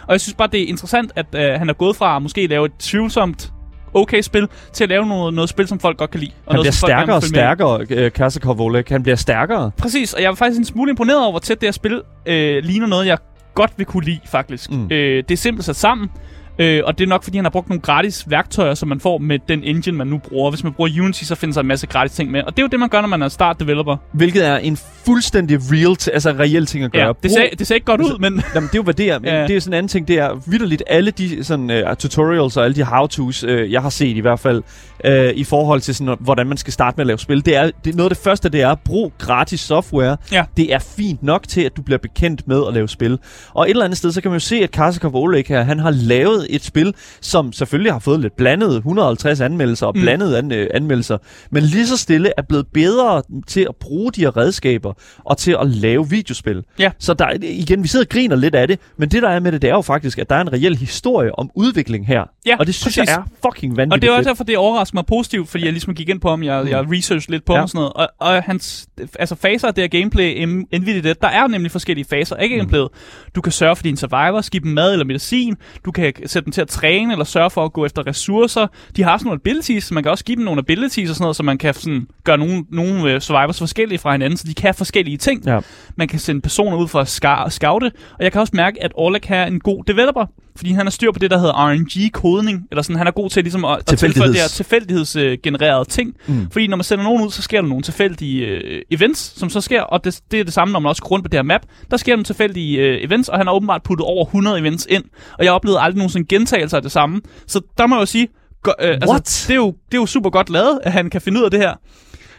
Og jeg synes bare, det er interessant, at øh, han er gået fra at måske lave et tvivlsomt okay spil, til at lave noget, noget spil, som folk godt kan lide. Og Han noget, bliver stærkere og stærkere, øh, Karsakov Oleg. Han bliver stærkere. Præcis, og jeg var faktisk en smule imponeret over, hvor tæt det her spil øh, ligner noget, jeg godt vil kunne lide, faktisk. Mm. Øh, det er simpelt sat sammen, øh, og det er nok, fordi han har brugt nogle gratis værktøjer, som man får med den engine, man nu bruger. Hvis man bruger Unity, så findes der en masse gratis ting med. Og det er jo det, man gør, når man er start developer. Hvilket er en fuldstændig real, t- altså reel ting at gøre. Ja, det, ser, det ser ikke godt ud, men... Jamen, det er jo, hvad det er. Men Ja. det er sådan en anden ting. Det er vidderligt alle de sådan, uh, tutorials og alle de how-tos, uh, jeg har set i hvert fald, uh, i forhold til sådan, hvordan man skal starte med at lave spil. Det er, det noget af det første, det er, brug gratis software. Ja. Det er fint nok til, at du bliver bekendt med at lave spil. Og et eller andet sted, så kan man jo se, at Karsakov Oleg her, han har lavet et spil, som selvfølgelig har fået lidt blandet 150 anmeldelser og Mm. blandede an, uh, anmeldelser, men lige så stille er blevet bedre til at bruge de her redskaber og til at lave videospil. Ja. Så der, er- igen, vi sidder og griner lidt af det, men det der er med det, det er jo faktisk, at der er en reel historie om udvikling her. Ja, og det synes præcis. jeg er fucking vanvittigt Og det er også derfor, det overrasker mig positivt, fordi jeg ligesom gik ind på ham, jeg, Mm. jeg researched lidt på Ja. ham og sådan noget. Og, og hans, altså faser af det her gameplay, Nvidia det, der er nemlig forskellige faser af gameplayet. Du kan sørge for dine survivors, give dem mad eller medicin, du kan sætte dem til at træne eller sørge for at gå efter ressourcer. De har også nogle abilities, så man kan også give dem nogle abilities og sådan noget, så man kan sådan gøre nogle, nogle øh, survivors forskellige fra hinanden, så de kan forskellige ting. Ja. Man kan sende personer ud for at scoute, og jeg kan også mærke, at Oleg er en god developer, fordi han har styr på det, der hedder RNG-kodning, eller sådan, han er god til ligesom at, at tilføje det her tilfældighedsgenererede ting. Mm. Fordi når man sender nogen ud, så sker der nogle tilfældige øh, events, som så sker, og det, det er det samme, når man også går rundt på det her map. Der sker nogle tilfældige øh, events, og han har åbenbart puttet over 100 events ind, og jeg oplevede aldrig nogensinde gentagelser af det samme. Så der må jeg jo sige, go, øh, What? altså, det, er jo, det er jo super godt lavet, at han kan finde ud af det her.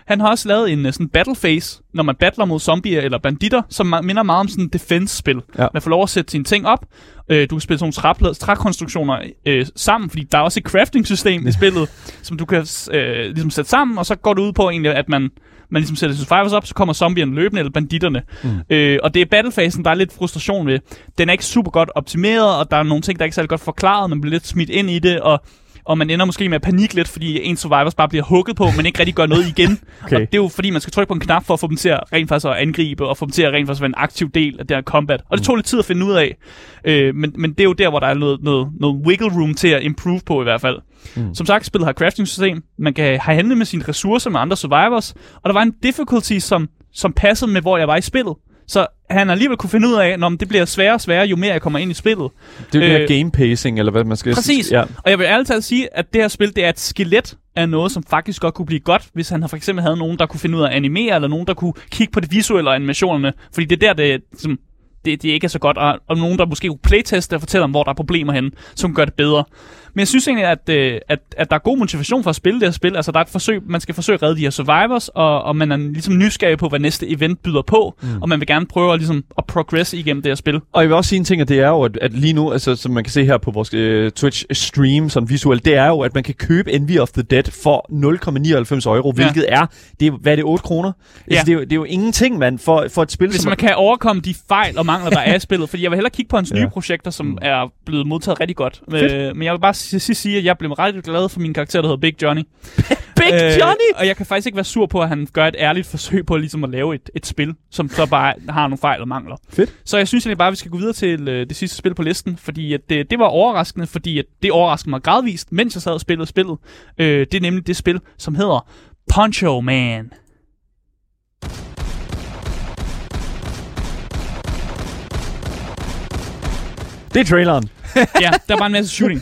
Han har også lavet en uh, sådan battle phase, når man battler mod zombier eller banditter, som minder meget om sådan et defense-spil. Ja. Man får lov at sætte sine ting op. Øh, du kan spille sådan nogle trækonstruktioner øh, sammen, fordi der er også et crafting-system i spillet, som du kan øh, ligesom sætte sammen, og så går det ud på egentlig, at man, man ligesom sætter survivors op, så kommer zombierne løbende, eller banditterne. Mm. Øh, og det er battlefasen, der er lidt frustration ved. Den er ikke super godt optimeret, og der er nogle ting, der er ikke særlig godt forklaret, man bliver lidt smidt ind i det, og og man ender måske med at panik lidt, fordi en survivors bare bliver hugget på, men ikke rigtig gør noget igen. Okay. Og det er jo fordi, man skal trykke på en knap for at få dem til at rent faktisk at angribe, og få dem til at rent faktisk være en aktiv del af det her combat. Og det tog lidt tid at finde ud af. Øh, men, men det er jo der, hvor der er noget, noget, noget wiggle room til at improve på i hvert fald. Mm. Som sagt, spillet har crafting system. Man kan have handle med sine ressourcer med andre survivors. Og der var en difficulty, som, som passede med, hvor jeg var i spillet. Så han alligevel kunne finde ud af, at det bliver sværere og sværere, jo mere jeg kommer ind i spillet. Det er jo det Øh, her game pacing, eller hvad man skal Præcis. Ja. Og jeg vil ærligt talt sige, at det her spil, det er et skelet af noget, som faktisk godt kunne blive godt, hvis han har for eksempel havde nogen, der kunne finde ud af at animere, eller nogen, der kunne kigge på det visuelle og animationerne. Fordi det er der, det, som, det, det ikke er så godt. Og, og nogen, der måske kunne playteste og fortælle om, hvor der er problemer henne, som gør det bedre. Men jeg synes egentlig, at, øh, at, at der er god motivation for at spille det her spil. Altså, der er et forsøg, man skal forsøge at redde de her survivors, og, og man er ligesom nysgerrig på, hvad næste event byder på, mm. og man vil gerne prøve at, ligesom, at progresse igennem det her spil. Og jeg vil også sige en ting, og det er jo, at, at lige nu, altså, som man kan se her på vores øh, Twitch-stream, sådan visuelt, det er jo, at man kan købe Envy of the Dead for 0,99 euro, Ja. hvilket er, det er, hvad er det, 8 kroner? Ja. Altså, det, er jo, det er jo ingenting, mand, for, for et spil, Hvis som... man kan overkomme de fejl og mangler, der er i spillet. Fordi jeg vil hellere kigge på hans Ja. nye projekter, som er blevet modtaget rigtig godt. Fedt. Øh, men jeg vil bare til sidst sige, at jeg blev rigtig glad for min karakter, der hedder Big Johnny. Big Johnny! Og jeg kan faktisk ikke være sur på, at han gør et ærligt forsøg på ligesom at lave et, et spil, som så bare har nogle fejl og mangler. Fedt. Så jeg synes egentlig bare, at vi skal gå videre til øh, det sidste spil på listen, fordi at det, det var overraskende, fordi at det overraskede mig gradvist, mens jeg sad og spillede spillet. Øh, det er nemlig det spil, som hedder Poncho Man. Det er traileren. ja, der var en masse shooting.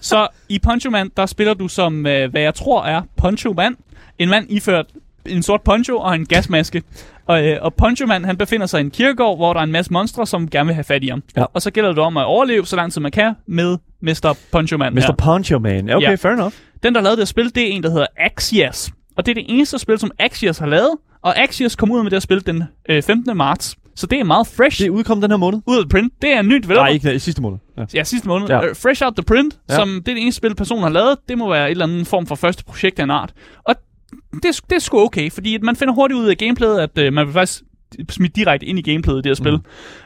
Så i Poncho Man, der spiller du som, øh, hvad jeg tror er Poncho Man. En mand iført en sort poncho og en gasmaske. Og, øh, og Poncho Man, han befinder sig i en kirkegård, hvor der er en masse monstre, som gerne vil have fat i ham. Ja. Og så gælder det om at overleve så lang tid man kan med Mr. Poncho Man. Mr. her. Poncho Man. Okay, Ja. fair enough. Den, der lavede det spil, det er en, der hedder Axios. Og det er det eneste spil, som Axios har lavet. Og Axios kom ud med det her spil den øh, 15. marts. Så det er meget fresh. Det udkom den her måned. ud af print. Det er en ny developer. Nej, ikke i sidste måned. Ja. Ja, sidste måned. Ja. Uh, fresh out the print, Ja. som det er det eneste spil, personen har lavet. Det må være et eller andet form for første projekt af en art. Og det, det er sgu okay, fordi man finder hurtigt ud af gameplayet, at uh, man vil faktisk smidt direkte ind i gameplayet i det her spil.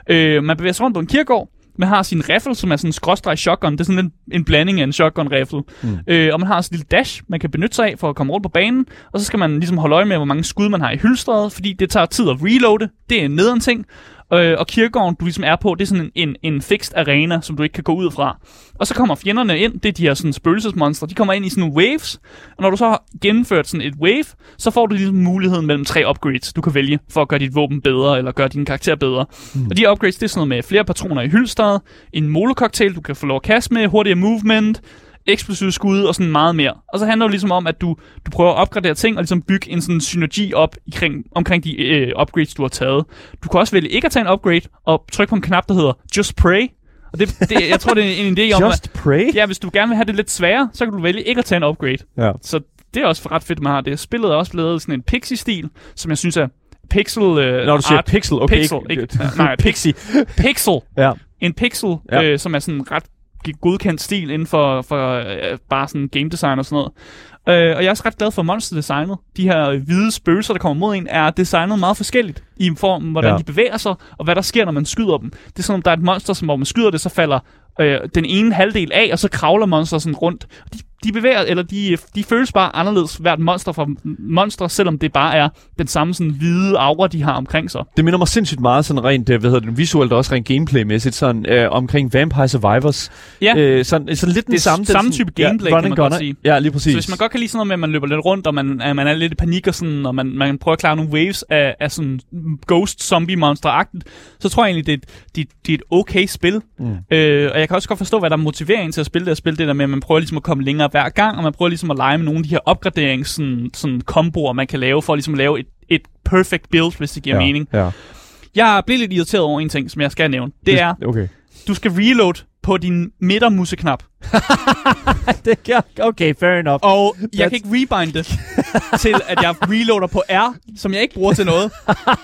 Mm. Uh, man bevæger sig rundt på en kirkegård. Man har sin riffle, som er sådan en skråstreg shotgun. Det er sådan en, en blanding af en shotgun riffle. Mm. Øh, og man har sådan en lille dash, man kan benytte sig af for at komme rundt på banen. Og så skal man ligesom holde øje med, hvor mange skud man har i hylstret, fordi det tager tid at reloade. Det er en nederen ting. Øh, og kirkegården, du ligesom er på, det er sådan en, en, en fixed arena, som du ikke kan gå ud fra. Og så kommer fjenderne ind, det er de her sådan spøgelsesmonstre, de kommer ind i sådan nogle waves, og når du så har gennemført sådan et wave, så får du ligesom muligheden mellem tre upgrades, du kan vælge for at gøre dit våben bedre, eller gøre din karakter bedre. Mm. Og de upgrades, det er sådan noget med flere patroner i hylstret, en molococktail, du kan få lov at kaste med, hurtigere movement, eksplosive skud og sådan meget mere. Og så handler det ligesom om, at du, du prøver at opgradere ting og ligesom bygge en sådan synergi op omkring, omkring de øh, upgrades, du har taget. Du kan også vælge ikke at tage en upgrade og trykke på en knap, der hedder Just Pray. Og det, det, jeg tror, det er en idé om, Just pray? at ja, hvis du gerne vil have det lidt sværere, så kan du vælge ikke at tage en upgrade. Ja. Så det er også ret fedt, man har det. Spillet er også lavet sådan en pixie-stil, som jeg synes er pixel øh, Når du siger art. pixel, okay. Pixel, ikke? Nej, Pixie. Pixel. Ja. En pixel, Ja. øh, som er sådan ret godkendt stil inden for, for øh, bare sådan game design og sådan noget. Øh, og jeg er også ret glad for monster-designet. De her hvide spøgelser, der kommer mod en, er designet meget forskelligt i form, hvordan Ja. de bevæger sig, og hvad der sker, når man skyder dem. Det er sådan, at der er et monster, som hvor man skyder det, så falder øh, den ene halvdel af, og så kravler monster sådan rundt. De, de bevæger, eller de, de føles bare anderledes hvert monster fra monster, selvom det bare er den samme sådan hvide aura, de har omkring sig. Det minder mig sindssygt meget sådan rent, øh, hvad hedder det, visuelt og også rent gameplaymæssigt, sådan øh, omkring Vampire Survivors. Ja. Øh, sådan, sådan lidt den Det er samme... samme den, type ja, gameplay, run kan man godt gunner. sige. Ja, lige præcis. Så hvis man godt kan lide sådan noget med, at man løber lidt rundt, og man, at man er lidt i panik og sådan, og man, man prøver at klare nogle waves af, af sådan ghost zombie monster så tror jeg egentlig, det er et, det, det er et okay spil. Mm. Øh, og jeg kan også godt forstå, hvad der motiverer en til at spille det her spil, det der med, at man prøver ligesom at komme længere hver gang, og man prøver ligesom at lege med nogle af de her opgraderings sådan, sådan komboer, man kan lave, for ligesom at lave et, et perfect build, hvis det giver ja, mening. Ja. Jeg bliver lidt irriteret over en ting, som jeg skal nævne. Det er, Okay. du skal reload på din midtermuseknap. det, ja, okay, fair enough. Og jeg That's- kan ikke rebind det til, at jeg reloader på R, som jeg ikke bruger til noget.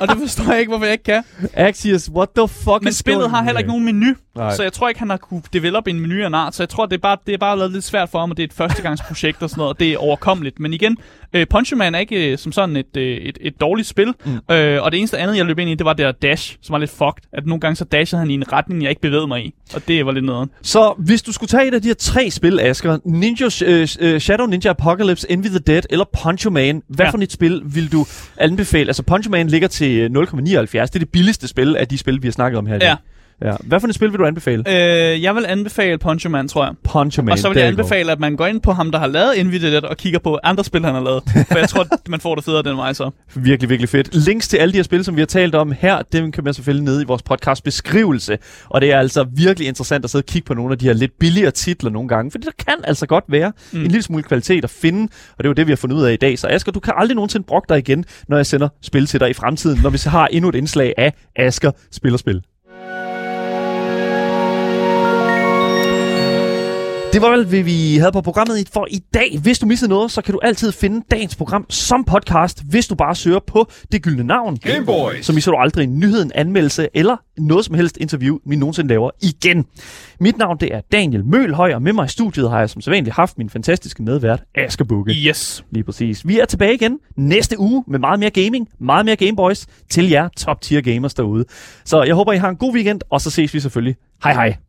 Og det forstår jeg ikke, hvorfor jeg ikke kan. Axios, what the fuck Men spillet going har heller ikke nogen menu, Nej. så jeg tror ikke, han har kunne develop en menu af en art. Så jeg tror, det er bare, det er bare lavet lidt svært for ham, og det er et førstegangsprojekt og sådan noget, og det er overkommeligt. Men igen, øh, Punch Man er ikke øh, som sådan et, øh, et, et dårligt spil. Mm. Øh, og det eneste andet, jeg løb ind i, det var det der dash, som var lidt fucked. At nogle gange så dashede han i en retning, jeg ikke bevægede mig i. Og det var lidt nederen. Så hvis du skulle tage et af de her tre spil, Asger, Ninja, øh, øh, Shadow Ninja Apocalypse, Envy the Dead eller Poncho Man, hvad Ja. for et spil vil du anbefale? Altså Poncho Man ligger til øh, 0,79. Det er det billigste spil af de spil, vi har snakket om her. i dag. Ja. Ja. Hvad for et spil vil du anbefale? Øh, jeg vil anbefale Punch Man, tror jeg. Poncho Man. Og så vil jeg you go. anbefale, at man går ind på ham, der har lavet Nvidia og kigger på andre spil, han har lavet. For jeg tror, man får det federe den vej så. Virkelig, virkelig fedt. Links til alle de her spil, som vi har talt om her, dem kan man selvfølgelig nede i vores podcast beskrivelse. Og det er altså virkelig interessant at sidde og kigge på nogle af de her lidt billigere titler nogle gange, fordi der kan altså godt være mm. en lille smule kvalitet at finde, og det er jo det, vi har fundet ud af i dag. Så Asger, du kan aldrig nogensinde brokke dig igen, når jeg sender spil til dig i fremtiden, når vi så har endnu et indslag af Asger Spiller Det var vel, hvad vi havde på programmet for i dag. Hvis du missede noget, så kan du altid finde dagens program som podcast, hvis du bare søger på det gyldne navn. Gameboys. Så misser du aldrig en nyhed, en anmeldelse eller noget som helst interview, vi nogensinde laver igen. Mit navn det er Daniel Mølhøj, og med mig i studiet har jeg som sædvanligt haft min fantastiske medvært, Asger Bukke. Yes. Lige præcis. Vi er tilbage igen næste uge med meget mere gaming, meget mere Gameboys til jer top tier gamers derude. Så jeg håber, I har en god weekend, og så ses vi selvfølgelig. Hej hej.